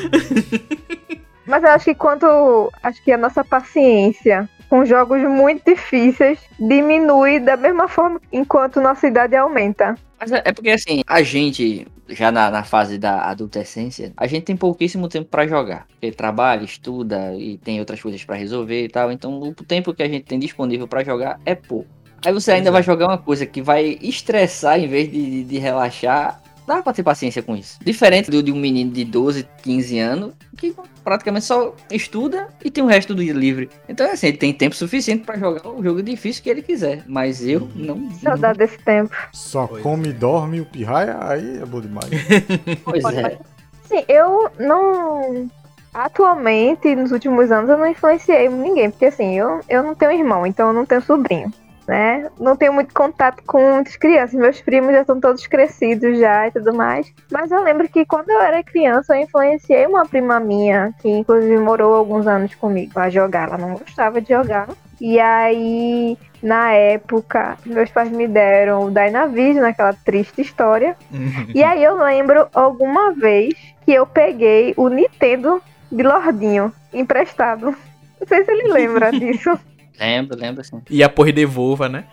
Mas eu acho que quanto. Acho que a nossa paciência com jogos muito difíceis diminui da mesma forma enquanto nossa idade aumenta. Mas é, é porque assim, a gente, já na, na fase da adolescência, a gente tem pouquíssimo tempo pra jogar. Porque trabalha, estuda e tem outras coisas pra resolver e tal. Então o tempo que a gente tem disponível pra jogar é pouco. Aí você ainda vai jogar uma coisa que vai estressar em vez de, de, de relaxar. Dá pra ter paciência com isso. Diferente do, de um menino de 12, 15 anos, que praticamente só estuda e tem o resto do dia livre. Então, assim, ele tem tempo suficiente pra jogar o jogo difícil que ele quiser. Mas eu não. Saudade desse tempo. Só Pois come e dorme o Pirraia, aí é bom demais. Pois é. Sim, eu não. Atualmente, nos últimos anos, eu não influenciei ninguém, porque assim, eu, eu não tenho irmão, então eu não tenho sobrinho, né? Não tenho muito contato com muitas crianças, meus primos já estão todos crescidos já e tudo mais. Mas eu lembro que quando eu era criança, eu influenciei uma prima minha, que inclusive morou alguns anos comigo a jogar, ela não gostava de jogar. E aí, na época, meus pais me deram o Dynavision, naquela triste história. E aí eu lembro alguma vez que eu peguei o Nintendo de Lordinho emprestado. Não sei se ele lembra disso Lembro, lembro assim. E a porra devolva, né?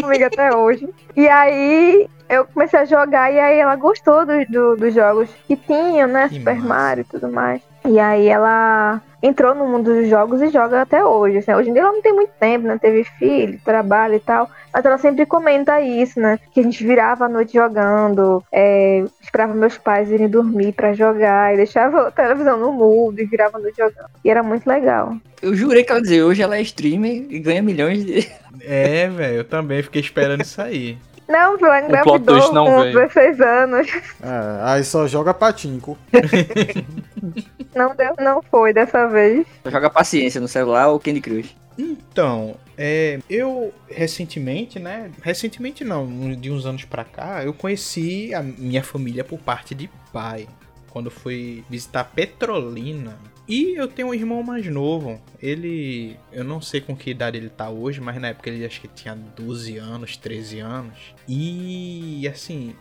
comigo até hoje. E aí eu comecei a jogar e aí ela gostou do, do- dos jogos que tinham, né? Que Super massa. Mario e tudo mais. E aí ela entrou no mundo dos jogos e joga até hoje. Assim, hoje em dia ela não tem muito tempo, né? Teve filho, trabalho e tal. Mas ela sempre comenta isso, né? Que a gente virava a noite jogando, é, esperava meus pais irem dormir pra jogar e deixava a televisão no mudo e virava a noite jogando. E era muito legal. Eu jurei que ela dizia, hoje ela é streamer e ganha milhões de. É, velho, eu também fiquei esperando isso aí. Não, ela plot engravidou twist não com veio. 16 anos. É, aí só joga patinco. Não deu, não foi dessa vez. Joga paciência no celular ou Candy Crush. Então, é, eu recentemente, né? Recentemente não, um- de uns anos pra cá, eu conheci a minha família por parte de pai. Quando fui visitar Petrolina. E eu tenho um irmão mais novo. Ele. Eu não sei com que idade ele tá hoje, mas na época ele acho que tinha 12 anos, 13 anos. E assim.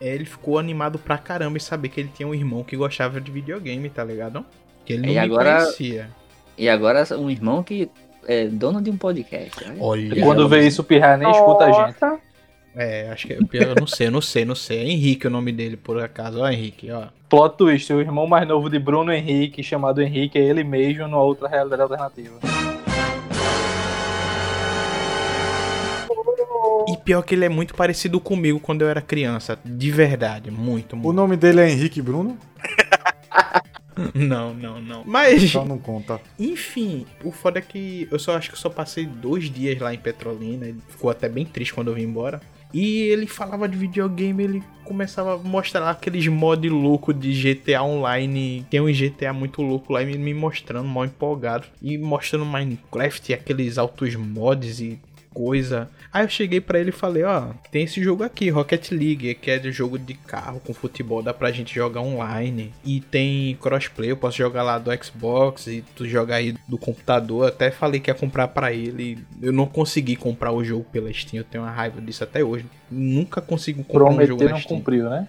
Ele ficou animado pra caramba em saber que ele tinha um irmão que gostava de videogame, tá ligado? Que ele não E me agora- conhecia. E agora um irmão que é dono de um podcast. olha. Olha. E quando vê isso, o Pirra nem escuta a gente. É, acho que eu não sei, eu não sei, não sei. É Henrique o nome dele, por acaso. Ó, Henrique, ó. Plot twist, o irmão mais novo de Bruno Henrique, chamado Henrique, é ele mesmo numa outra realidade alternativa. E pior que ele é muito parecido comigo quando eu era criança. De verdade, muito, O muito. nome dele é Henrique Bruno? Não, não, não. Mas, Então não conta. enfim, o foda é que eu só acho que eu só passei dois dias lá em Petrolina. Ele ficou até bem triste quando eu vim embora. E ele falava de videogame, ele começava a mostrar aqueles mods loucos de GTA Online. Tem um GTA muito louco lá e me- mostrando, mal empolgado. E mostrando Minecraft, aqueles altos mods e coisa. Aí eu cheguei pra ele e falei, ó, tem esse jogo aqui, Rocket League, que é de jogo de carro com futebol, dá pra gente jogar online. E tem crossplay, eu posso jogar lá do Xbox e tu jogar aí do computador. Até falei que ia comprar pra ele. Eu não consegui comprar o jogo pela Steam, eu tenho uma raiva disso até hoje. Nunca consigo comprar um jogo na não Steam. cumpriu, né?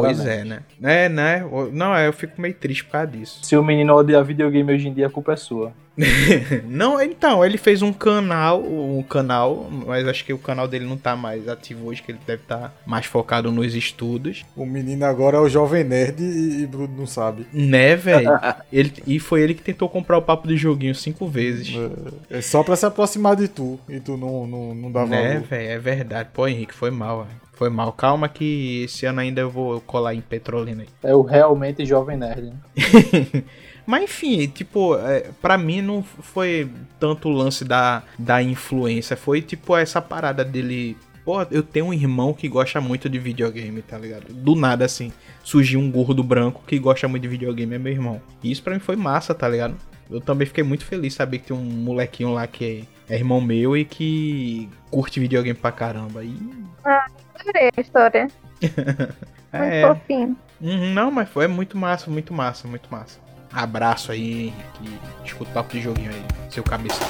Pois é, né? É, né? Não, é, eu fico meio triste por causa disso. Se o menino odeia videogame hoje em dia, a culpa é sua. Não, então, ele fez um canal, um canal, mas acho que o canal dele não tá mais ativo hoje, que ele deve estar mais focado nos estudos. O menino agora é o Jovem Nerd e, e Bruno não sabe. Né, velho? Ele- e foi ele que tentou comprar o papo de joguinho cinco vezes. É só pra se aproximar de tu. E tu não, não, não dá Né, valor. velho? É verdade. Pô, Henrique, foi mal, velho. Foi mal. Calma que esse ano ainda eu vou colar em Petrolina aí. É o realmente jovem nerd. Né? Mas enfim, tipo, é, pra mim não foi tanto o lance da, da influência. Foi tipo essa parada dele. Pô, eu tenho um irmão que gosta muito de videogame, tá ligado? Do nada, assim, surgiu um gordo branco que gosta muito de videogame, é meu irmão. E isso pra mim foi massa, tá ligado? Eu também fiquei muito feliz saber que tem um molequinho lá que é irmão meu e que curte videogame pra caramba. E. Adorei a história. Muito É. fofinho. Uhum, Não, mas foi muito massa, muito massa, muito massa. Abraço aí, Henrique. Escuta o papo de joguinho aí, seu cabeça.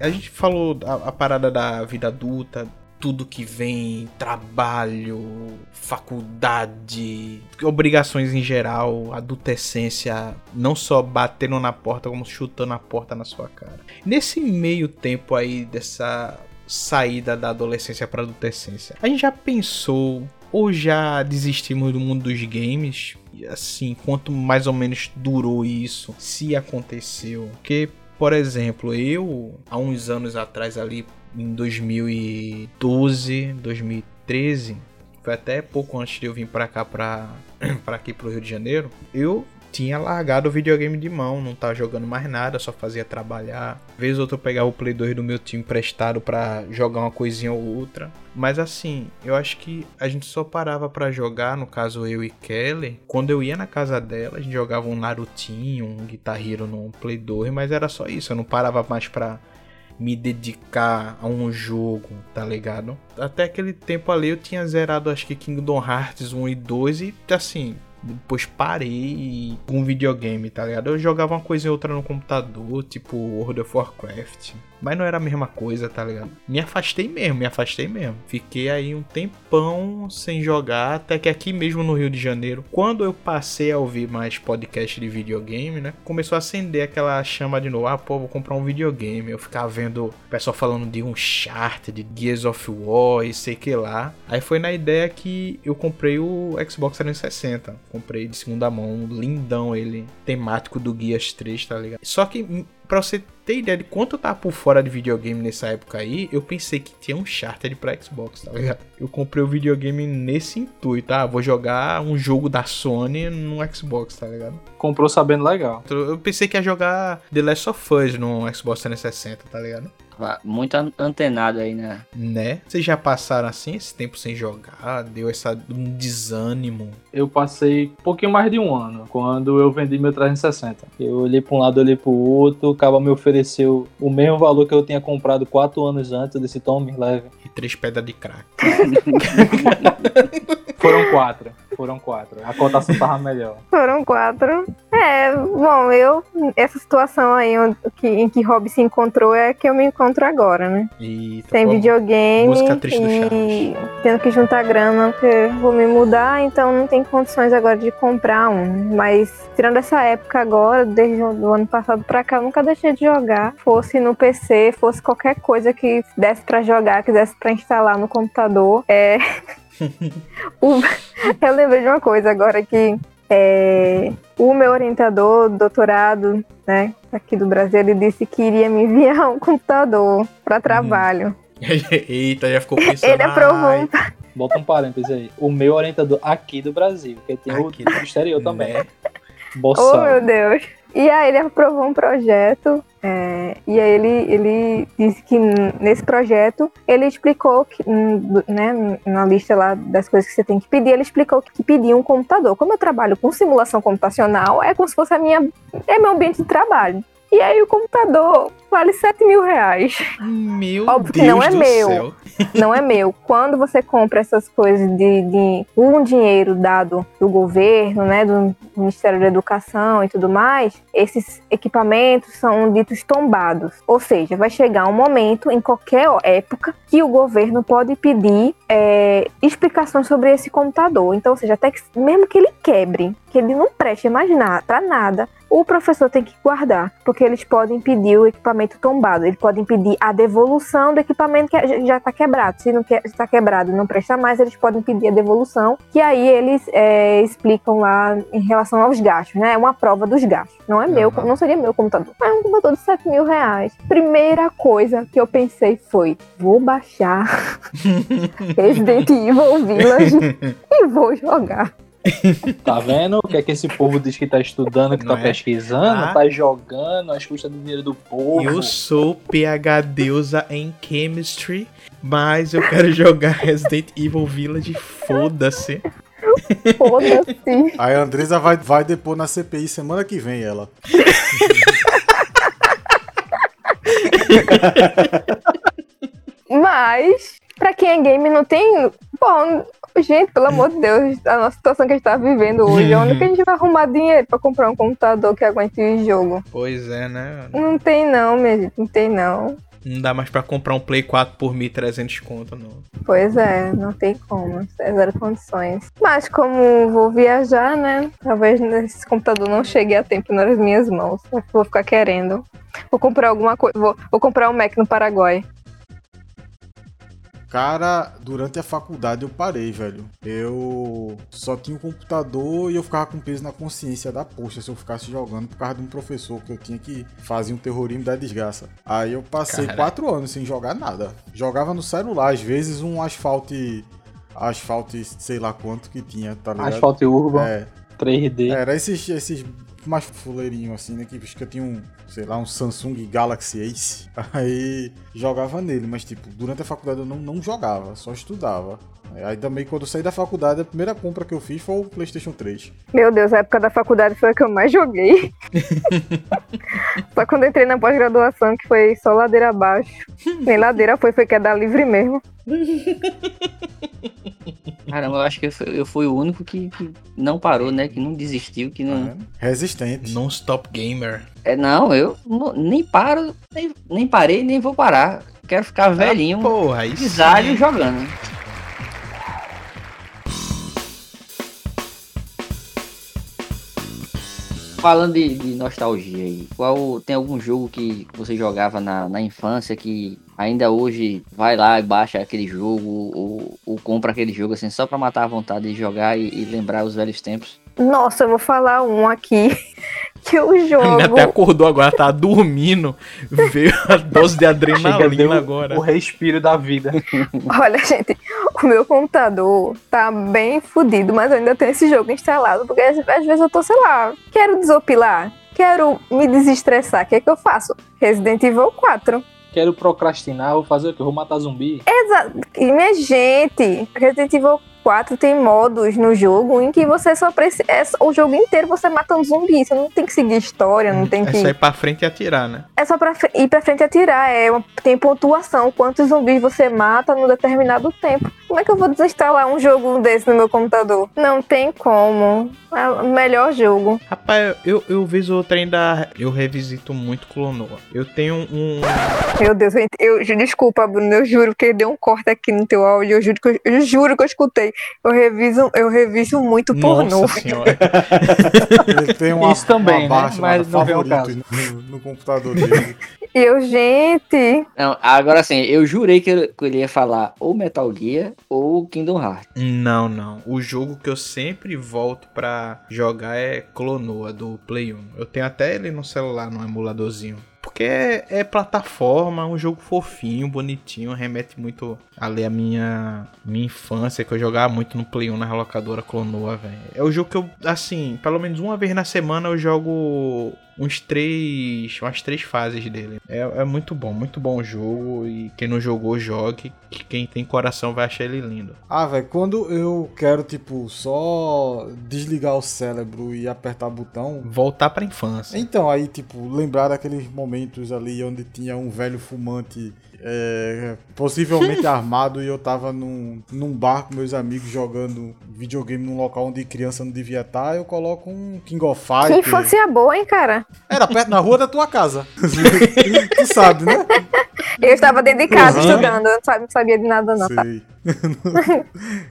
A gente falou a, a parada da vida adulta, tudo que vem, trabalho, faculdade, obrigações em geral, adolescência, não só batendo na porta, como chutando a porta na sua cara. Nesse meio tempo aí dessa saída da adolescência para adolescência, a gente já pensou ou já desistimos do mundo dos games? Assim, quanto mais ou menos durou isso, se aconteceu? Porque, por exemplo, eu há uns anos atrás ali em 2012, 2013, foi até pouco antes de eu vir pra cá pra aqui pro Rio de Janeiro, eu tinha largado o videogame de mão, não tava jogando mais nada, só fazia trabalhar. Vez ou outra eu pegava o Play 2 do meu time emprestado pra jogar uma coisinha ou outra. Mas assim, eu acho que a gente só parava pra jogar, no caso eu e Kelly, quando eu ia na casa dela, a gente jogava um Narutinho, um Guitar Hero no Play 2, mas era só isso, eu não parava mais pra me dedicar a um jogo, tá ligado? Até aquele tempo ali eu tinha zerado acho que Kingdom Hearts 1 e 2 e assim, depois parei com videogame, tá ligado? Eu jogava uma coisa e outra no computador, tipo World of Warcraft. Mas não era a mesma coisa, tá ligado? Me afastei mesmo, me afastei mesmo. Fiquei aí um tempão sem jogar, até que aqui mesmo no Rio de Janeiro, quando eu passei a ouvir mais podcast de videogame, né? Começou a acender aquela chama de novo. Ah, pô, vou comprar um videogame. Eu ficava vendo o pessoal falando de um chart, de Gears of War e sei que lá. Aí foi na ideia que eu comprei o Xbox 360. Comprei de segunda mão, lindão ele, temático do Gears 3, tá ligado? Só que Pra você ter ideia de quanto eu tava por fora de videogame nessa época aí, eu pensei que tinha um Charter pra Xbox, tá ligado? Eu comprei o videogame nesse intuito, tá? Vou jogar um jogo da Sony no Xbox, tá ligado? Comprou sabendo legal. Eu pensei que ia jogar The Last of Us no Xbox 360, tá ligado? Muito an- antenado aí, né? Né? Vocês já passaram assim esse tempo sem jogar? Deu essa, um desânimo? Eu passei um pouquinho mais de um ano quando eu vendi meu 360. Eu olhei pra um lado, olhei pro outro, o cara me ofereceu o mesmo valor que eu tinha comprado quatro anos antes desse Tommy Leve. E três pedras de crack. Foram quatro. Foram quatro. A cotação tava melhor. Foram quatro. É, bom, eu. Essa situação aí onde- que, em que Rob se encontrou é a que eu me encontro agora, né? E Sem videogame música triste do e tendo que juntar grana porque vou me mudar, então não tem condições agora de comprar um. Mas tirando essa época agora, desde o ano passado pra cá, eu nunca deixei de jogar. Fosse no PC, fosse qualquer coisa que desse pra jogar, que desse pra instalar no computador. É... o- Eu lembrei de uma coisa agora que é, o meu orientador, doutorado, né, aqui do Brasil, ele disse que iria me enviar um computador para trabalho. Eita, já ficou pensando. Ele aprovou "Ai, um Bota um parêntese aí. O meu orientador aqui do Brasil, porque tem o Aqui, do exterior também. né? Oh, Boçal. meu Deus. E aí ele aprovou um projeto, é, e aí ele, ele disse que nesse projeto ele explicou que, hum, né, na lista lá das coisas que você tem que pedir, ele explicou que pedia um computador. Como eu trabalho com simulação computacional, é como se fosse a minha, é meu ambiente de trabalho. E aí o computador vale 7 mil reais. Meu Óbvio que Deus não é meu. céu. não é meu. Quando você compra essas coisas de, de um dinheiro dado do governo, né, do Ministério da Educação e tudo mais, esses equipamentos são ditos tombados. Ou seja, vai chegar um momento em qualquer época que o governo pode pedir é, explicações sobre esse computador. Então, ou seja, até que mesmo que ele quebre, que ele não preste mais nada, para nada, o professor tem que guardar, porque eles podem pedir o equipamento tombado, eles podem pedir a devolução do equipamento que já está quebrado. Se não está quebrado e não presta mais, eles podem pedir a devolução, que aí eles é, explicam lá em relação aos gastos, né? É uma prova dos gastos. Não é meu, Aham. não seria meu computador. É um computador de 7 mil reais. Primeira coisa que eu pensei foi: vou baixar Resident Evil Village e vou jogar. Tá vendo o que é que esse povo diz que tá estudando, que Não tá é? pesquisando, Ah. tá jogando às custas do dinheiro do povo? Eu sou PHDeusa em Chemistry, mas eu quero jogar Resident Evil Village, foda-se. Foda-se. Aí a Andresa vai, vai depor na CPI semana que vem, ela. Mas, pra quem é game, não tem. Bom, gente, pelo amor de Deus, a nossa situação que a gente tá vivendo hoje, onde que a gente vai arrumar dinheiro pra comprar um computador que aguente o jogo? Pois é, né? Não tem não, minha gente, não tem não. Não dá mais pra comprar um Play 4 por 1.300 conto, não. Pois é, não tem como, é zero condições. Mas como vou viajar, né? Talvez esse computador não chegue a tempo nas minhas mãos. Vou ficar querendo. Vou comprar alguma coisa. Vou, vou comprar um Mac no Paraguai. Cara, durante a faculdade eu parei, velho. Eu só tinha um computador e eu ficava com peso na consciência da poxa se eu ficasse jogando por causa de um professor que eu tinha que fazer um terrorismo da desgraça. Aí eu passei Cara. quatro anos sem jogar nada. Jogava no celular, às vezes um asfalte. Asfalte, sei lá quanto que tinha, tá ligado? Asfalto Urban, É, 3D. era esses, esses mais fuleirinhos assim, né? Que que eu tinha um, sei lá, um Samsung Galaxy Ace. Aí jogava nele, mas tipo, durante a faculdade eu não, não jogava, só estudava. Aí também quando eu saí da faculdade, a primeira compra que eu fiz foi o PlayStation 3. Meu Deus, a época da faculdade foi a que eu mais joguei. só quando eu entrei na pós-graduação, que foi só ladeira abaixo. Nem ladeira foi, foi queda livre mesmo. Caramba, eu acho que eu fui, eu fui o único que, que não parou, né? Que não desistiu, que não. vendo? Resistente. Non-stop gamer. É, não, eu não- nem paro, nem, nem parei, nem vou parar. Quero ficar velhinho, Porra, grisalho sim. jogando. Falando de, de nostalgia aí, qual tem algum jogo que você jogava na, na infância que ainda hoje vai lá e baixa aquele jogo ou, ou compra aquele jogo assim só pra matar a vontade de jogar e, e lembrar os velhos tempos? Nossa, eu vou falar um aqui que eu menina jogo. até acordou agora, tá dormindo. Veio a dose de adrenalina agora. o respiro da vida. Olha, gente, o meu computador tá bem fodido, mas eu ainda tenho esse jogo instalado, porque às vezes eu tô, sei lá, quero desopilar, quero me desestressar. O que é que eu faço? Resident Evil 4. Quero procrastinar, vou fazer o quê? Vou matar zumbi. E minha gente, Resident Evil 4 tem modos no jogo em que você só precisa. É o jogo inteiro você matando zumbi. Você não tem que seguir história, não tem É que. só ir pra frente e atirar, né? É só pra ir pra frente e atirar. É uma- tem pontuação. Quantos zumbis você mata num determinado tempo. Como é que eu vou desinstalar um jogo desse no meu computador? Não tem como. É o melhor jogo. Rapaz, eu, eu vez ou outra ainda. Eu revisito muito Clonoa. Eu tenho um. Meu Deus, eu, eu, desculpa, Bruno. Eu juro que deu um corte aqui no teu áudio. Eu juro que eu, eu juro que eu escutei. Eu reviso, eu reviso muito pornô. Nossa senhora. Ele tem uma, Isso também, uma barra né? chamada Mas não favoritos no, no computador dele. Eu, gente. Não, agora sim, eu jurei que eu, que ele ia falar ou Metal Gear ou Kingdom Hearts. Não, não. O jogo que eu sempre volto pra jogar é Clonoa do Play 1. Eu tenho até ele no celular, no emuladorzinho. Porque é, é plataforma, um jogo fofinho, bonitinho, remete muito ali a minha, minha infância, que eu jogava muito no Play 1 na relocadora Clonoa, velho. É o jogo que eu, assim, pelo menos uma vez na semana eu jogo uns três, umas três fases dele. É, é muito bom, muito bom o jogo e quem não jogou, jogue, que quem tem coração vai achar ele lindo. Ah, velho, quando eu quero, tipo, só desligar o cérebro e apertar botão. Voltar pra infância. Então, aí, tipo, lembrar daqueles momentos ali onde tinha um velho fumante. É, possivelmente armado e eu tava num, num bar com meus amigos jogando videogame num local onde criança não devia estar, eu coloco um King of Que Fighters. infância boa, hein, cara? Era perto na rua da tua casa. tu sabe, né? Eu estava dentro de casa Uhum. estudando. Eu não sabia, de nada, não. Sei.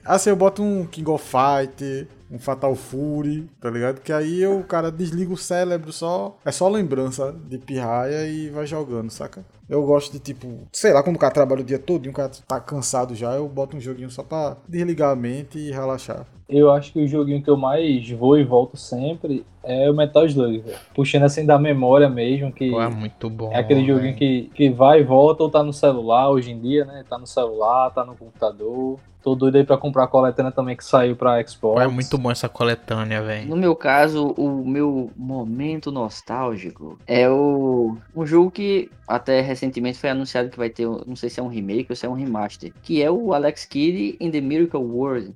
assim, eu boto um King of Fight, um Fatal Fury, tá ligado? Que aí o cara desliga o cérebro só. É só lembrança de pirraia e vai jogando, saca? Eu gosto de tipo, sei lá, quando o cara trabalha o dia todo e o cara tá cansado já, eu boto um joguinho só pra desligar a mente e relaxar. Eu acho que o joguinho que eu mais vou e volto sempre é o Metal Slug, velho. Puxando assim da memória mesmo, que Pô, é muito bom. é aquele joguinho que, que vai e volta ou tá no celular hoje em dia, né? Tá no celular, tá no computador. Tô doido aí pra comprar a coletânea também que saiu pra Xbox. Pô, é muito bom essa coletânea, velho. No meu caso, o meu momento nostálgico é o um jogo que até recentemente foi anunciado que vai ter, um- não sei se é um remake ou se é um remaster, que é o Alex Kidd in the Miracle World.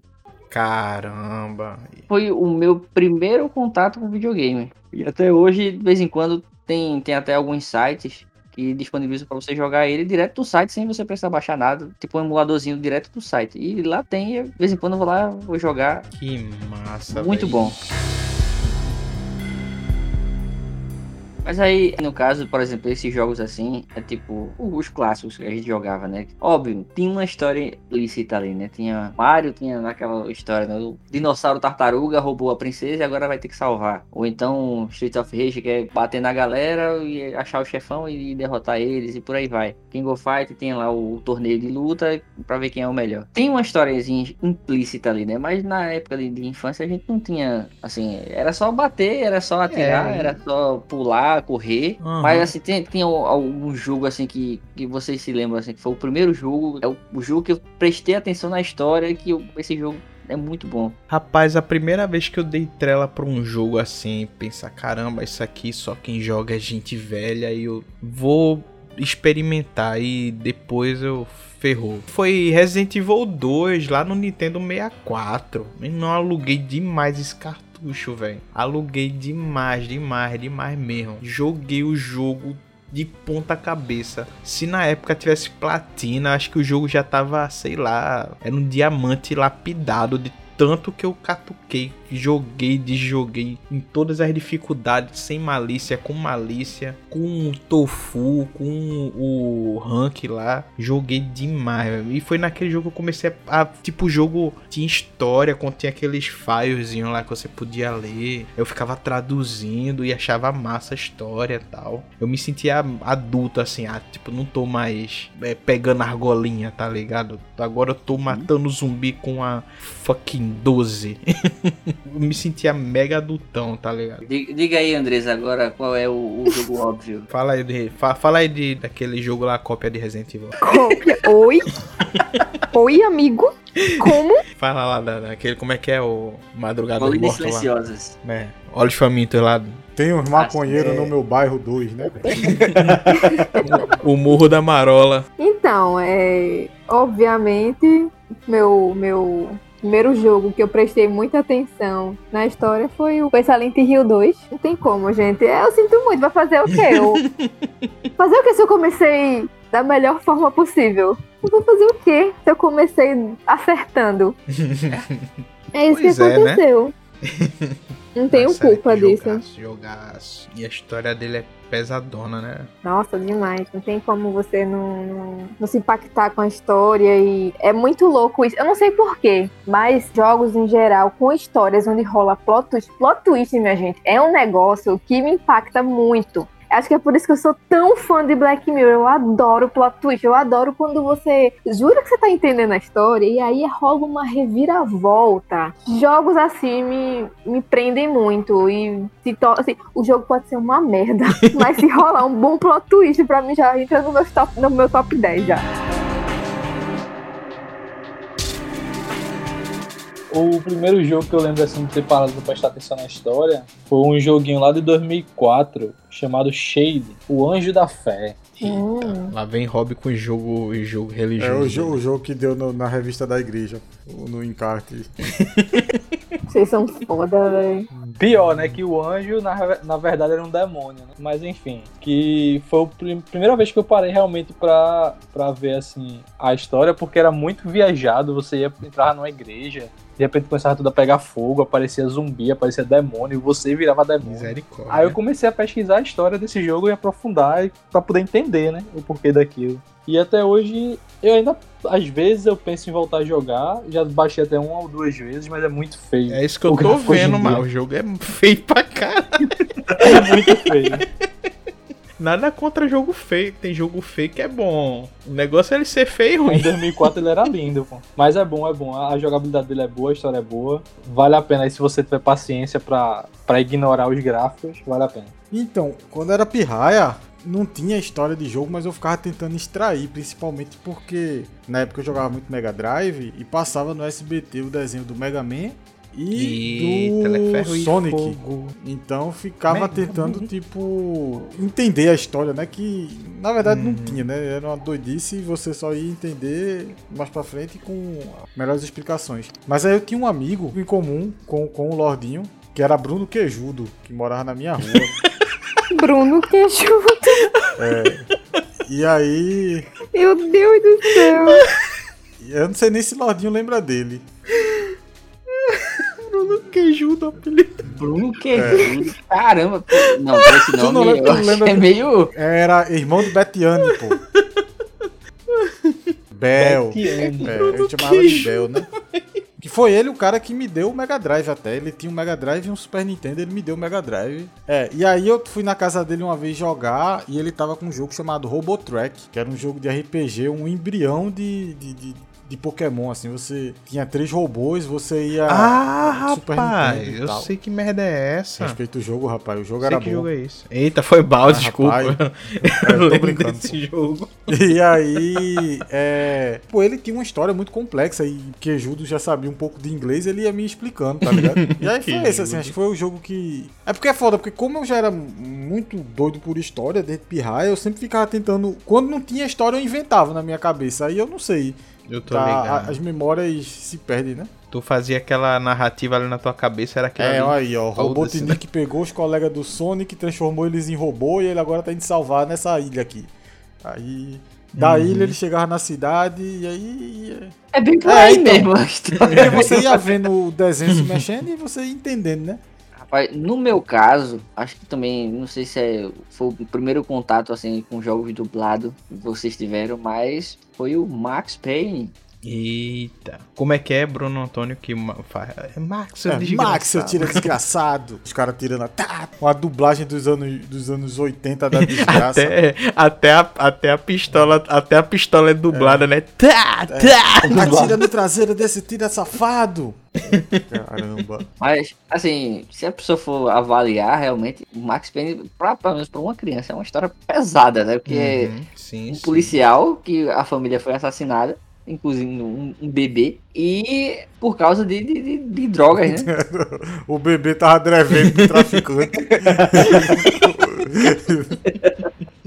Caramba. Foi o meu primeiro contato com videogame. E até hoje, de vez em quando, tem, tem até alguns sites que disponibilizam para você jogar ele direto do site sem você precisar baixar nada, tipo um emuladorzinho direto do site. E lá tem, de vez em quando eu vou lá, vou jogar. Que massa, Muito velho. bom. Mas aí, no caso, por exemplo, esses jogos assim, é tipo os clássicos que a gente jogava, né? Óbvio, tinha uma história lícita ali, né? Tinha Mario, tinha naquela história, né? O dinossauro tartaruga roubou a princesa e agora vai ter que salvar. Ou então Street of Rage, que é bater na galera e achar o chefão e derrotar eles e por aí vai. King of Fight tem lá o torneio de luta pra ver quem é o melhor. Tem uma historiazinha implícita ali, né? Mas na época de, de infância a gente não tinha, assim, era só bater, era só atirar, É. era só pular, correr. Aham. Mas assim, tem, tem al- algum jogo assim que, que vocês se lembram assim, que foi o primeiro jogo, é o, o jogo que eu prestei atenção na história, que eu- esse jogo é muito bom. Rapaz, a primeira vez que eu dei trela pra um jogo assim, pensar, caramba, isso aqui só quem joga é gente velha e eu vou experimentar e depois eu ferrou. Foi Resident Evil 2 lá no Nintendo 64. Eu não aluguei demais esse cartucho, velho. Aluguei demais, demais, demais mesmo. Joguei o jogo de ponta cabeça. Se na época tivesse platina, acho que o jogo já tava, sei lá, era um diamante lapidado de tanto que eu catuquei, joguei, desjoguei em todas as dificuldades, sem malícia, com malícia, com o tofu, com o rank lá. Joguei demais, velho. E foi naquele jogo que eu comecei a. tipo, o jogo tinha história, continha aqueles filezinhos lá que você podia ler. Eu ficava traduzindo e achava massa a história e tal. Eu me sentia adulto, assim, ah, tipo, não tô mais é, pegando argolinha, tá ligado? Agora eu tô matando zumbi com a fucking 12. eu me sentia mega adultão, tá ligado? Diga, aí, Andresa, agora qual é o, o jogo óbvio. Fala aí, de, fa- fala aí de, daquele jogo lá, cópia de Resident Evil. Cópia. Oi? Oi, amigo? Como? Fala lá da, daquele, como é que é o Madrugada dos Colinas Mortos lá. Silenciosas. É, Olhos Famintos lá. Tem uns maconheiros é. no meu bairro 2, né? O Morro da Marola. Então, é. Obviamente, meu, meu primeiro jogo que eu prestei muita atenção na história foi o Silent Hill 2. Não tem como, gente. Eu sinto muito. Vai fazer o quê? Eu... fazer o que se eu comecei da melhor forma possível? Eu vou fazer o quê se eu comecei acertando? É isso Pois que é, né? aconteceu. Não tenho culpa disso. Jogaço, jogaço. E a história dele é pesadona, né? Nossa, demais. Não tem como você não, não, não se impactar com a história. E é muito louco isso. Eu não sei porquê, mas jogos em geral, com histórias onde rola plot twist. Plot twist, minha gente, é um negócio que me impacta muito. Acho que é por isso que eu sou tão fã de Black Mirror. Eu adoro plot twist. Eu adoro quando você jura que você tá entendendo a história e aí rola uma reviravolta. Jogos assim me, me prendem muito. E se to- assim, o jogo pode ser uma merda, mas se rolar um bom plot twist, pra mim já entra no meu top, no meu top 10 já. O primeiro jogo que eu lembro assim de ter parado pra prestar atenção na história foi um joguinho lá de 2004 chamado Shade, o Anjo da Fé. Hum. Lá vem Hobby com jogo, jogo É religioso. o, jo- o jogo que deu no- na revista da igreja, no encarte. Vocês são foda, velho. Pior, né? Que o anjo, na, na verdade, era um demônio, né? Mas enfim, que foi a prim- primeira vez que eu parei realmente pra, pra ver, assim, a história, porque era muito viajado. Você ia entrar numa igreja, de repente começava tudo a pegar fogo, aparecia zumbi, aparecia demônio, e você virava demônio. Misericórdia. Aí eu comecei a pesquisar a história desse jogo e aprofundar pra poder entender, né? O porquê daquilo. E até hoje, eu ainda, às vezes, eu penso em voltar a jogar. Já baixei até uma ou duas vezes, mas é muito feio. É isso que eu tô vendo, mano. O jogo é feio pra caralho. É muito feio. Nada contra jogo feio. Tem jogo feio que é bom. O negócio é ele ser feio e Em ruim. 2004 ele era lindo, pô. Mas é bom, é bom. A jogabilidade dele é boa, a história é boa. Vale a pena aí se você tiver paciência pra, pra ignorar os gráficos, vale a pena. Então, quando era pirraia, não tinha história de jogo, mas eu ficava tentando extrair, principalmente porque na época eu jogava muito Mega Drive e passava no SBT o desenho do Mega Man e, E do e Sonic. Fogo. Então ficava Mega tentando, tipo, entender a história, né? Que na verdade Uhum. não tinha, né? Era uma doidice e você só ia entender mais pra frente com melhores explicações. Mas aí eu tinha um amigo em comum com, com o Lordinho, que era Bruno Quejudo, que morava na minha rua. Bruno Queixudo. e aí. Meu Deus do céu. Eu não sei nem se Lordinho lembra dele. Bruno Queijudo, apelido. Bruno Queijudo. Caramba, pô. não, esse Tu não nome lembra- eu lembra é do- meio. Era irmão do Betiane, pô. Bel. Betiane. É, eu chamava de Bel, né? Que foi ele o cara que me deu o Mega Drive até. Ele tinha um Mega Drive e um Super Nintendo, ele me deu o Mega Drive. É, e aí eu fui na casa dele uma vez jogar e ele tava com um jogo chamado Robotrack, que era um jogo de RPG, um embrião de, de, de, de Pokémon, assim. Você tinha três robôs, você ia... Ah, Super rapaz. Nintendo Eu sei que merda é essa. Respeita o jogo, rapaz. O jogo sei era que bom. jogo é isso. Eita, foi balde, Ah, desculpa. rapaz. eu Eu tô brincando, desse jogo. E aí, é... Pô, ele tinha uma história muito complexa e Quejudo já sabia um pouco de inglês, ele ia me explicando, tá ligado? E aí foi esse, assim, acho que foi o jogo que... É porque é foda, porque como eu já era muito doido por história, desde pirraia, eu sempre ficava tentando... Quando não tinha história, eu inventava na minha cabeça, aí eu não sei. Eu tô ligado. as memórias se perdem, né? Tu fazia aquela narrativa ali na tua cabeça, era aquilo É, ali. olha aí, ó. O Robotnik pegou os colegas do Sonic, transformou eles em robô e ele agora tá indo salvar nessa ilha aqui. Aí. Da Uhum. ilha ele chegava na cidade e aí. É bem por É, aí então. mesmo. Porque você ia vendo o desenho se mexendo e você ia entendendo, né? Rapaz, no meu caso, acho que também, não sei se é, foi o primeiro contato assim com jogos dublados que vocês tiveram, mas foi o Max Payne. Eita. Como é que é, Bruno Antônio, que faz? É Max, É. Max, seu tira desgraçado. Os caras tirando a. Tá, uma dublagem dos anos, dos anos 80 da desgraça. Até, até, a, até a pistola, até a pistola é dublada, né? Tá, É. tá. Atira no traseiro desse tira safado. Caramba. Mas, assim, se a pessoa for avaliar, realmente, o Max Payne, pra, pelo menos pra uma criança, é uma história pesada, né? Porque Uhum, sim, um sim. policial que a família foi assassinada, inclusive um, um bebê, e por causa de, de, de- de drogas, né? O bebê tava devendo pro traficante.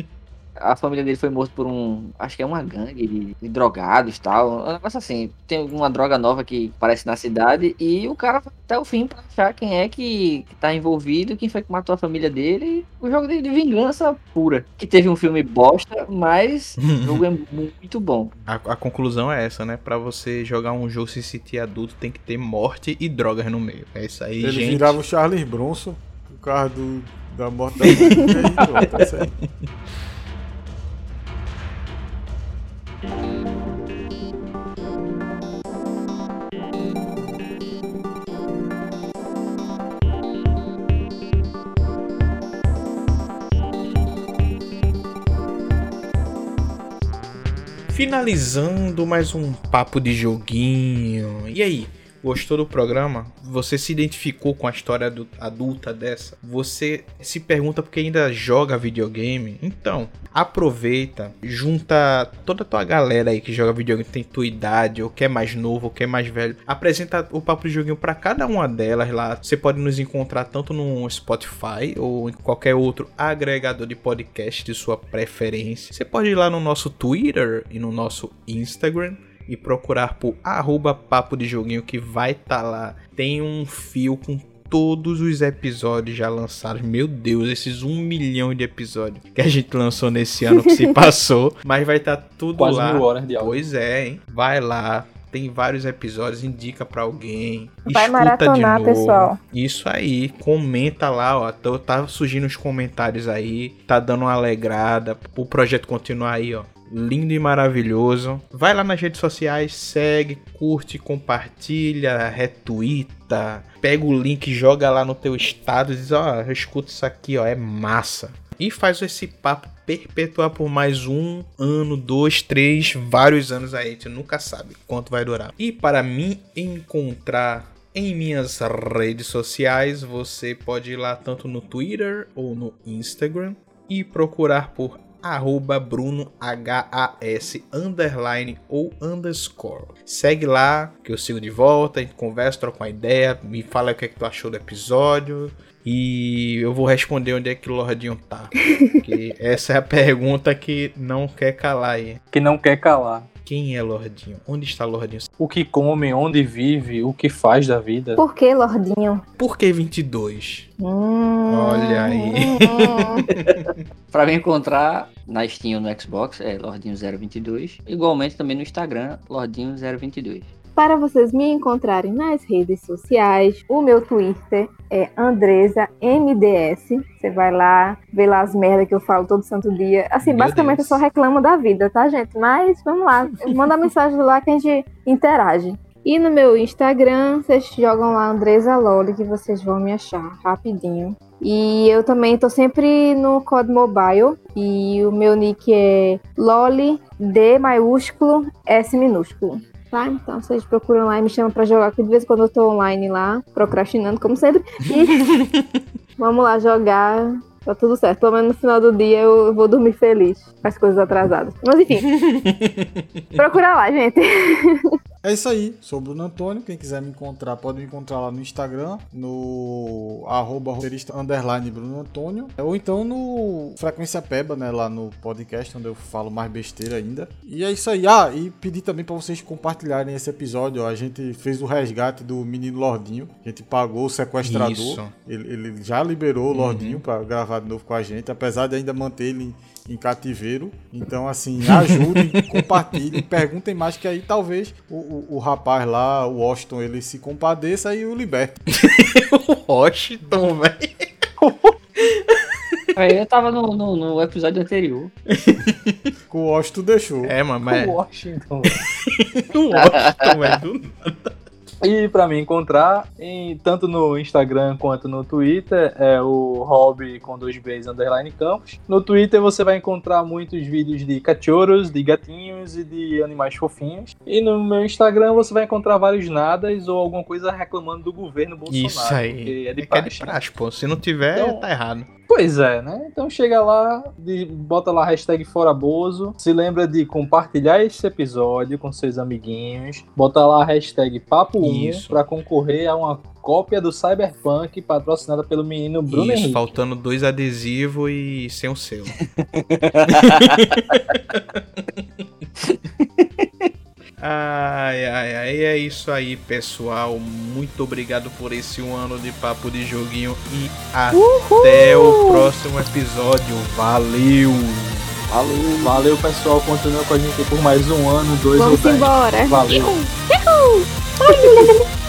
A família dele foi morta por um. Acho que é uma gangue de, de drogados e tal. Um negócio assim. Tem uma droga nova que aparece na cidade. E o cara vai até o fim pra achar quem é que, que tá envolvido, quem foi que matou a família dele. O jogo de, de vingança pura. Que teve um filme bosta, mas o jogo é muito bom. A, a conclusão é essa, né? Pra você jogar um jogo se sentir adulto, tem que ter morte e drogas no meio. É isso aí, Ele gente. virava o Charles Bronson, o carro do, da morte da família, e aí pronto, é isso aí. Finalizando mais um papo de joguinho. E aí? Gostou do programa? Você se identificou com a história adu- adulta dessa? Você se pergunta porque ainda joga videogame? Então, aproveita, junta toda a tua galera aí que joga videogame, tem tua idade, ou que é mais novo, ou que é mais velho. Apresenta o papo de joguinho pra cada uma delas lá. Você pode nos encontrar tanto no Spotify ou em qualquer outro agregador de podcast de sua preferência. Você pode ir lá no nosso Twitter e no nosso Instagram e procurar por arroba papo de joguinho que vai estar lá. Tem um fio com todos os episódios já lançados. Meu Deus, esses um milhão de episódios que a gente lançou nesse ano que se passou. Mas vai estar tudo Quase lá. mil horas de áudio. Pois é, hein? Vai lá. Tem vários episódios, indica pra alguém. Vai escuta maratonar, de novo. pessoal. Isso aí, comenta lá, ó. Tá, tá surgindo os comentários aí, tá dando uma alegrada pro projeto continuar aí, ó. Lindo e maravilhoso. Vai lá nas redes sociais, segue, curte, compartilha, retuita. Pega o link, joga lá no teu estado diz, ó, eu escuto isso aqui, ó, é massa. E faz esse papo perpetuar por mais um ano, dois, três, vários anos aí. Gente nunca sabe quanto vai durar. E para me encontrar em minhas redes sociais, você pode ir lá tanto no Twitter ou no Instagram e procurar por arroba Bruno HAS underline ou underscore. Segue lá que eu sigo de volta, a gente conversa, troca uma ideia, me fala o que, é que tu achou do episódio. E eu vou responder onde é que o Lordinho tá. Porque essa é a pergunta que não quer calar aí. Que não quer calar. Quem é Lordinho? Onde está Lordinho? O que come, onde vive, o que faz da vida. Por que, Lordinho? Por que 22? Hum, Olha aí. hum. Pra me encontrar na Steam ou no Xbox é Lordinho022. Igualmente também no Instagram, Lordinho022. Para vocês me encontrarem nas redes sociais, o meu Twitter é AndresaMDS. Você vai lá, vê lá as merdas que eu falo todo santo dia. Assim, Meu basicamente Deus. eu só reclamo da vida, tá, gente? Mas vamos lá, manda mensagem lá que a gente interage. E no meu Instagram, vocês jogam lá Andresa Loli, que vocês vão me achar rapidinho. E eu também tô sempre no Code Mobile. E o meu nick é Loli D maiúsculo S minúsculo. Tá? Então vocês procuram lá e me chamam pra jogar, que de vez em quando eu tô online lá, procrastinando, como sempre. E vamos lá jogar. Tá tudo certo. Pelo menos no final do dia eu vou dormir feliz com as coisas atrasadas. Mas enfim. procura lá, gente. É isso aí, sou o Bruno Antônio. Quem quiser me encontrar, pode me encontrar lá no Instagram, no arroba roteirista underline Bruno Antônio, ou então no Frequência Peba, né? Lá no podcast, onde eu falo mais besteira ainda. E é isso aí. Ah, e pedir também pra vocês compartilharem esse episódio. A gente fez o resgate do menino Lordinho. A gente pagou o sequestrador. Ele, ele já liberou o Lordinho pra gravar de novo com a gente, apesar de ainda manter ele em cativeiro. Então, assim, ajudem, compartilhem, perguntem mais, que aí talvez o, o, o rapaz lá, o Washington, ele se compadeça e o liberte. Washington, velho. Aí eu tava no, no, no episódio anterior. O Washington deixou. É, mano, mas. Washington. O Washington, velho. do- E pra me encontrar, em, tanto no Instagram quanto no Twitter, é o hobby com dois Bs underline campos. No Twitter você vai encontrar muitos vídeos de cachorros, de gatinhos e de animais fofinhos. E no meu Instagram você vai encontrar vários nadas ou alguma coisa reclamando do governo Bolsonaro. Isso aí. É de É que é de praxe. praxe, pô. Se não tiver, Então- tá errado. Pois é, né? Então chega lá, de- bota lá a hashtag Foraboso, se lembra de compartilhar esse episódio com seus amiguinhos, bota lá a hashtag Papo 1 Isso. pra concorrer a uma cópia do Cyberpunk patrocinada pelo menino Bruno Isso, Henrique. faltando dois adesivos e sem o selo. Ai, ai, ai, é isso aí, pessoal. Muito obrigado por esse um ano de papo de joguinho e até o próximo episódio. Valeu! Valeu, valeu pessoal, continua com a gente por mais um ano, dois Vamos ou dez. embora. Valeu. Uhul.